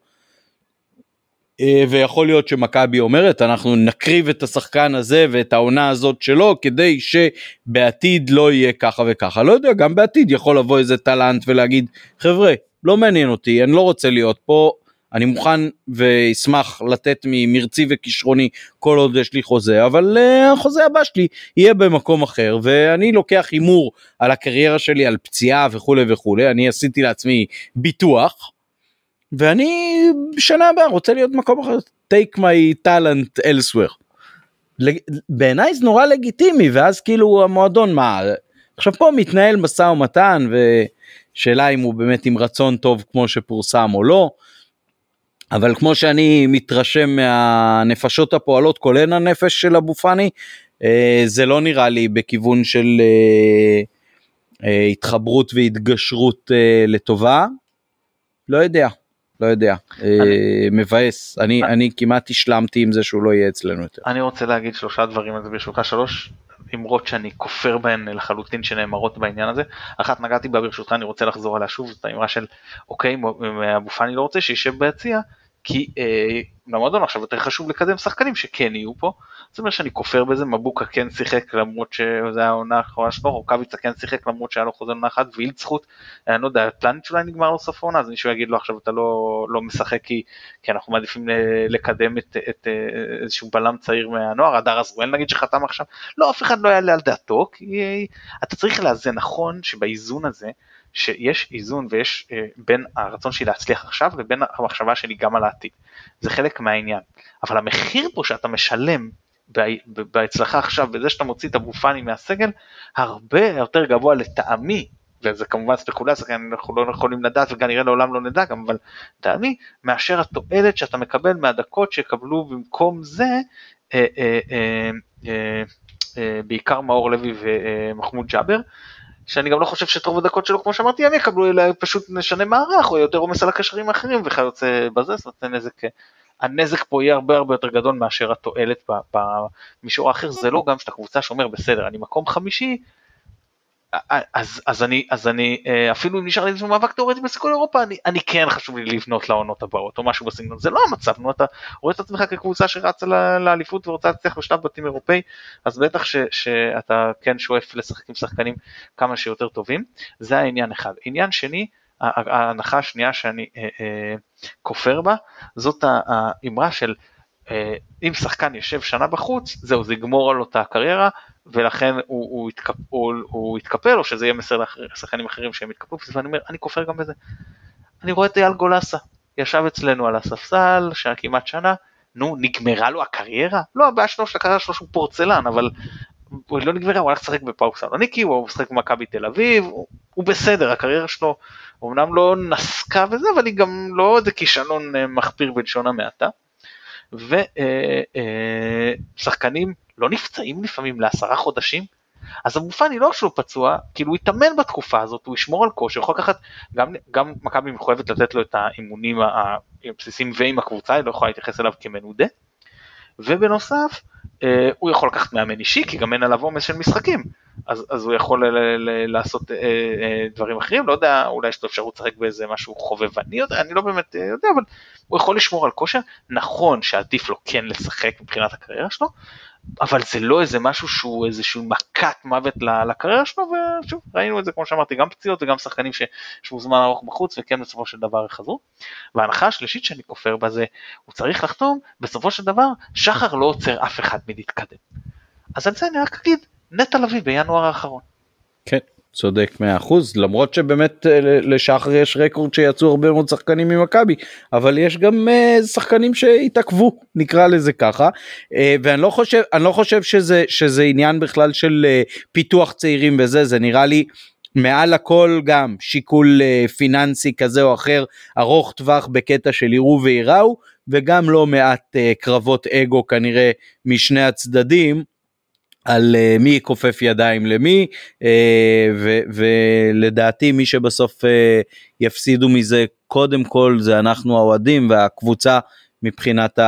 אה, ויכול להיות שמכבי אומרת אנחנו נקריב את השחקן הזה ואת העונה הזאת שלו כדי שבעתיד לא יהיה ככה וככה לא יודע גם בעתיד יכול לבוא איזה טלנט ולהגיד חבר'ה לא מעניין אותי אני לא רוצה להיות פה אני מוכן ואשמח לתת ממרצי וכישרוני כל עוד יש לי חוזה, אבל uh, החוזה הבא שלי יהיה במקום אחר, ואני לוקח הימור על הקריירה שלי, על פציעה וכולי וכולי, אני עשיתי לעצמי ביטוח, ואני בשנה הבאה רוצה להיות במקום אחר, take my talent elsewhere. בעיניי זה נורא לגיטימי, ואז כאילו המועדון מה, עכשיו פה מתנהל משא ומתן, ושאלה אם הוא באמת עם רצון טוב כמו שפורסם או לא. אבל כמו שאני מתרשם מהנפשות הפועלות כולל הנפש של אבו פאני אה, זה לא נראה לי בכיוון של אה, אה, התחברות והתגשרות לטובה. לא יודע, לא יודע, מבאס, אני, אני כמעט השלמתי עם זה שהוא לא יהיה אצלנו יותר. אני רוצה להגיד שלושה דברים על זה ברשותך, שלוש אמרות שאני כופר בהן לחלוטין שנאמרות בעניין הזה. אחת נגעתי בה ברשותך, אני רוצה לחזור עליה שוב, זאת האמרה של אוקיי, אבו פאני לא רוצה שישב ביציע, כי אה, למועדון עכשיו יותר חשוב לקדם שחקנים שכן יהיו פה. זאת אומרת שאני כופר בזה, מבוקה כן שיחק למרות שזה היה העונה האחרונה שלו, רוקאביצה כן שיחק למרות שהיה לו חוזה עונה אחת, וילצחוט, אני לא יודע, פלניץ' אולי נגמר לו סוף העונה, אז מישהו יגיד לו עכשיו אתה לא, לא משחק כי, כי אנחנו מעדיפים לקדם את, את, את איזשהו בלם צעיר מהנוער, הדר אזרואל נגיד שחתם עכשיו, לא, אף אחד לא יעלה על דעתו, כי אתה צריך לאזן נכון שבאיזון הזה, שיש איזון ויש אה, בין הרצון שלי להצליח עכשיו לבין המחשבה שלי גם על העתיד. זה חלק מהעניין. אבל המחיר פה שאתה משלם בהצלחה עכשיו בזה שאתה מוציא את אבו פאני מהסגל הרבה יותר גבוה לטעמי וזה כמובן ספקולציה כי אנחנו לא יכולים לדעת וכנראה לעולם לא נדע גם אבל טעמי מאשר התועלת שאתה מקבל מהדקות שיקבלו במקום זה אה, אה, אה, בעיקר מאור לוי ומחמוד ג'אבר שאני גם לא חושב שאת רוב הדקות שלו, כמו שאמרתי, הם יקבלו, אלא פשוט נשנה מערך, או יותר עומס על הקשרים האחרים וכיוצא בזה, זאת אומרת, נזק, הנזק פה יהיה הרבה הרבה יותר גדול מאשר התועלת במישור האחר, זה לא גם שאתה קבוצה שאומר, בסדר, אני מקום חמישי, אז, אז אני, אז אני אה, אפילו אם נשאר לי איזשהו מאבק תאורטי בסיכוי אירופה, אני, אני כן חשוב לי לבנות לעונות הבאות או משהו בסגנון, זה לא המצב, נו אתה רואה את עצמך כקבוצה שרצה לאליפות ורוצה להצליח בשלב בתים אירופאי, אז בטח ש, שאתה כן שואף לשחק עם שחקנים כמה שיותר טובים, זה העניין אחד. עניין שני, ההנחה השנייה שאני אה, אה, כופר בה, זאת האמרה של אה, אם שחקן יושב שנה בחוץ, זהו, זה יגמור על אותה קריירה, ולכן הוא, הוא, יתקפ, הוא, הוא יתקפל, או שזה יהיה מסר לשחקנים אחרים שהם יתקפלו, ואני אומר, אני כופר גם בזה. אני רואה את אייל גולסה, ישב אצלנו על הספסל, שהיה כמעט שנה, נו, נגמרה לו הקריירה? לא, הבעיה שלו שהקריירה שלו שהוא פורצלן, אבל הוא לא נגמרה, הוא הלך לשחק בפאוק סלוניקי, הוא משחק במכבי תל אביב, הוא, הוא בסדר, הקריירה שלו אמנם לא נסקה וזה, אבל היא גם לא איזה כישלון אה, מחפיר בלשון המעטה. ושחקנים אה, לא נפצעים לפעמים לעשרה חודשים, אז אבו פאני לא שהוא פצוע, כאילו הוא יתאמן בתקופה הזאת, הוא ישמור על כושר, יכול לקחת, גם, גם מכבי מחויבת לתת לו את האימונים הבסיסיים ועם הקבוצה, היא לא יכולה להתייחס אליו כמנודה, ובנוסף, אה, הוא יכול לקחת מאמן אישי, כי גם אין עליו עומס של משחקים, אז, אז הוא יכול ל- ל- לעשות אה, אה, דברים אחרים, לא יודע, אולי יש לו אפשרות לשחק באיזה משהו חובבני, יודע, אני לא באמת אה, יודע, אבל הוא יכול לשמור על כושר, נכון שעדיף לו כן לשחק מבחינת הקריירה שלו, אבל זה לא איזה משהו שהוא איזשהו מכת מוות לקריירה שלו, ושוב, ראינו את זה כמו שאמרתי, גם פציעות וגם שחקנים שישבו זמן ארוך בחוץ וכן בסופו של דבר יחזרו. וההנחה השלישית שאני כופר בה זה, הוא צריך לחתום, בסופו של דבר, שחר לא עוצר אף אחד מלהתקדם. אז על זה אני רק אגיד, נטע לביא בינואר האחרון. כן. צודק 100% למרות שבאמת אה, לשחר יש רקורד שיצאו הרבה מאוד שחקנים ממכבי אבל יש גם uh, שחקנים שהתעכבו נקרא לזה ככה uh, ואני לא חושב אני לא חושב שזה שזה עניין בכלל של uh, פיתוח צעירים וזה זה נראה לי מעל הכל גם שיקול uh, פיננסי כזה או אחר ארוך טווח בקטע של יראו וייראו וגם לא מעט uh, קרבות אגו כנראה משני הצדדים על uh, מי יכופף ידיים למי uh, ו, ולדעתי מי שבסוף uh, יפסידו מזה קודם כל זה אנחנו האוהדים והקבוצה מבחינת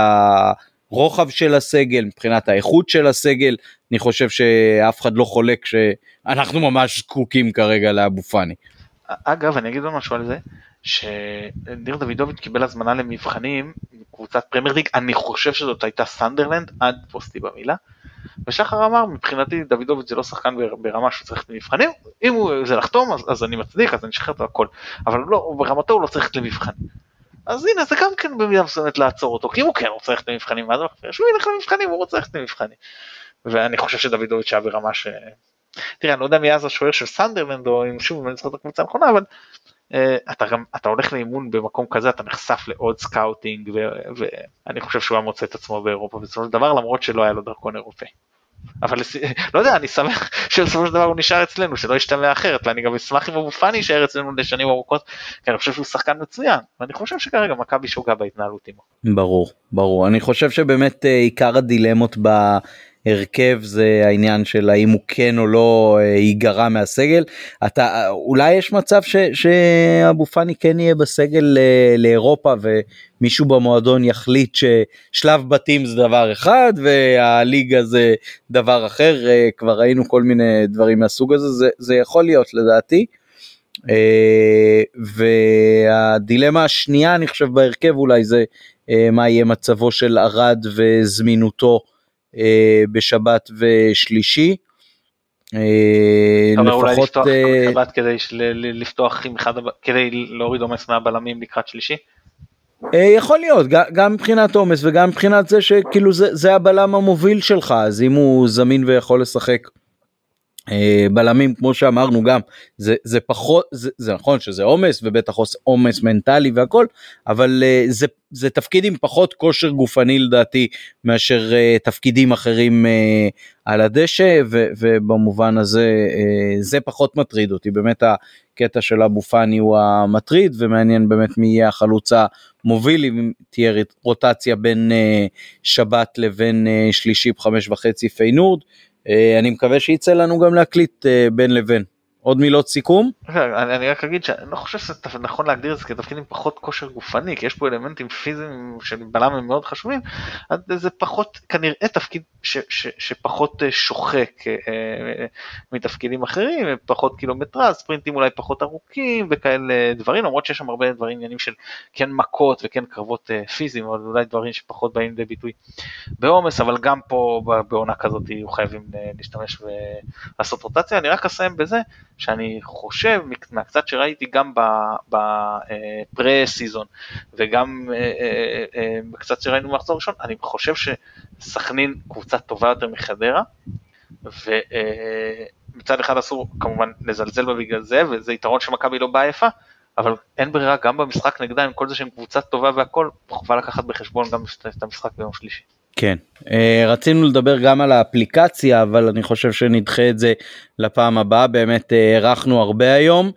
הרוחב של הסגל מבחינת האיכות של הסגל אני חושב שאף אחד לא חולק שאנחנו ממש זקוקים כרגע לאבו פאני. אגב אני אגיד עוד משהו על זה שניר דוידוביץ' קיבל הזמנה למבחנים קבוצת פרמייר ליג אני חושב שזאת הייתה סנדרלנד עד פוסטי במילה. ושחר אמר מבחינתי דוידוביץ' זה לא שחקן ברמה שהוא צריך למבחנים אם הוא זה לחתום אז, אז אני מצדיק אז אני אשחרר את הכל אבל לא ברמתו הוא לא צריך למבחנים. אז הנה זה גם כן במידה מסוימת לעצור אותו כי אם הוא כן רוצה ללכת למבחנים אז שהוא ילך למבחנים הוא רוצה ללכת למבחנים. ואני חושב שדוידוביץ' היה ברמה ש... תראה אני לא יודע מי אז השוער של סנדרלנד או אם שוב אני זוכר את הקבוצה הנכונה אבל אתה גם אתה הולך לאימון במקום כזה אתה נחשף לעוד scouting ואני חושב שהוא היה מוצא את עצמו באירופה בסופו של דבר למרות שלא היה לו דרכון אירופאי. אבל לא יודע אני שמח שבסופו של דבר הוא נשאר אצלנו שלא ישתמע אחרת ואני גם אשמח אם אבו פאני יישאר אצלנו לשנים ארוכות כי אני חושב שהוא שחקן מצוין ואני חושב שכרגע מכבי שוגה בהתנהלות עמו. ברור ברור אני חושב שבאמת אה, עיקר הדילמות ב... ההרכב זה העניין של האם הוא כן או לא אה, ייגרע מהסגל. אתה אולי יש מצב ש, שאבו פאני כן יהיה בסגל אה, לאירופה ומישהו במועדון יחליט ששלב בתים זה דבר אחד והליגה זה דבר אחר כבר ראינו כל מיני דברים מהסוג הזה זה, זה יכול להיות לדעתי. והדילמה השנייה אני חושב בהרכב אולי זה אה, מה יהיה מצבו של ערד וזמינותו אה, בשבת ושלישי. אה, אתה אומר אולי לפתוח בשבת כדי לפתוח עם אחד, כדי להוריד עומס מהבלמים לקראת שלישי? יכול להיות גם מבחינת עומס וגם מבחינת זה שכאילו זה, הבלם המוביל שלך אז אם הוא זמין ויכול לשחק אה, בלמים כמו שאמרנו גם זה זה פחות זה, זה נכון שזה עומס ובטח עומס מנטלי והכל אבל אה, זה זה תפקיד עם פחות כושר גופני לדעתי מאשר uh, תפקידים אחרים על הדשא ו, ובמובן הזה זה פחות מטריד אותי באמת הקטע של אבו פאני הוא המטריד ומעניין באמת מי יהיה החלוץ המוביל אם תהיה רוטציה בין שבת לבין שלישי בחמש וחצי פיינורד. אה, אני מקווה שיצא לנו גם להקליט אה, בין לבין. עוד מילות סיכום? אני רק אגיד שאני לא חושב שזה נכון להגדיר את זה כתפקיד עם פחות כושר גופני כי יש פה אלמנטים פיזיים של בלם הם מאוד חשובים זה פחות כנראה תפקיד ש, ש, שפחות אה, שוחק אה, מתפקידים אחרים פחות קילומטרה ספרינטים אולי פחות ארוכים וכאלה דברים למרות שיש שם הרבה דברים עניינים של כן מכות וכן קרבות אה, פיזיים אבל אולי דברים שפחות באים לידי ביטוי בעומס אבל גם פה בעונה כזאת יהיו חייבים להשתמש ולעשות רוטציה אני רק אסיים בזה. שאני חושב מהקצת שראיתי גם בפרה סיזון וגם בקצת אה, אה, אה, שראינו במחזור ראשון, אני חושב שסכנין קבוצה טובה יותר מחדרה, ומצד אחד אסור כמובן לזלזל בה בגלל זה, וזה יתרון שמכבי לא באה יפה, אבל אין ברירה גם במשחק נגדה עם כל זה שהם קבוצה טובה והכל, חובה לקחת בחשבון גם את המשחק ביום שלישי. כן, אה, רצינו לדבר גם על האפליקציה, אבל אני חושב שנדחה את זה לפעם הבאה, באמת הארכנו הרבה היום.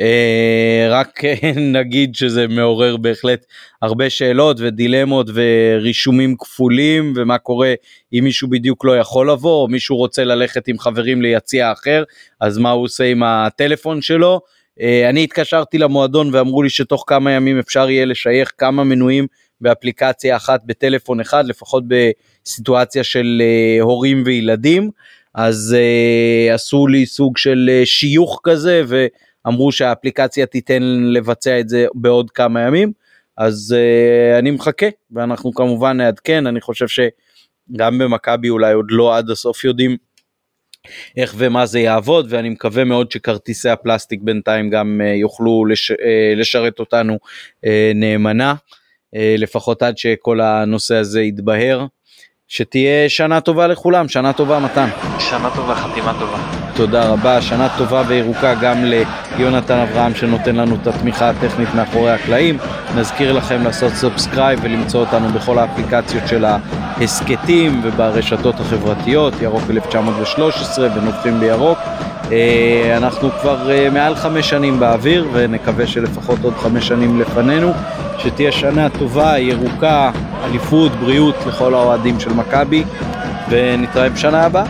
אה, רק נגיד שזה מעורר בהחלט הרבה שאלות ודילמות ורישומים כפולים ומה קורה אם מישהו בדיוק לא יכול לבוא או מישהו רוצה ללכת עם חברים ליציע אחר אז מה הוא עושה עם הטלפון שלו. אה, אני התקשרתי למועדון ואמרו לי שתוך כמה ימים אפשר יהיה לשייך כמה מנויים באפליקציה אחת בטלפון אחד לפחות בסיטואציה של uh, הורים וילדים. אז uh, עשו לי סוג של uh, שיוך כזה ואמרו שהאפליקציה תיתן לבצע את זה בעוד כמה ימים. אז אני מחכה ואנחנו כמובן נעדכן. אני חושב שגם במכבי אולי עוד לא עד הסוף יודעים איך ומה זה יעבוד ואני מקווה מאוד שכרטיסי הפלסטיק בינתיים גם יוכלו לש, לשרת אותנו נאמנה. אה, לפחות עד שכל הנושא הזה יתבהר. שתהיה שנה טובה לכולם, שנה טובה מתן. שנה טובה, חתימה טובה. תודה רבה, שנה טובה וירוקה גם ליונתן אברהם שנותן לנו את התמיכה הטכנית מאחורי הקלעים. נזכיר לכם לעשות subscribe ולמצוא אותנו בכל האפליקציות של ההסכתים וברשתות החברתיות, ירוק 1913 ונובחים בירוק. אה, אנחנו כבר אה, מעל חמש שנים באוויר ונקווה שלפחות עוד חמש שנים לפנינו. שתהיה שנה טובה, ירוקה, אליפות, בריאות לכל האוהדים של מכבי ונתראה בשנה הבאה.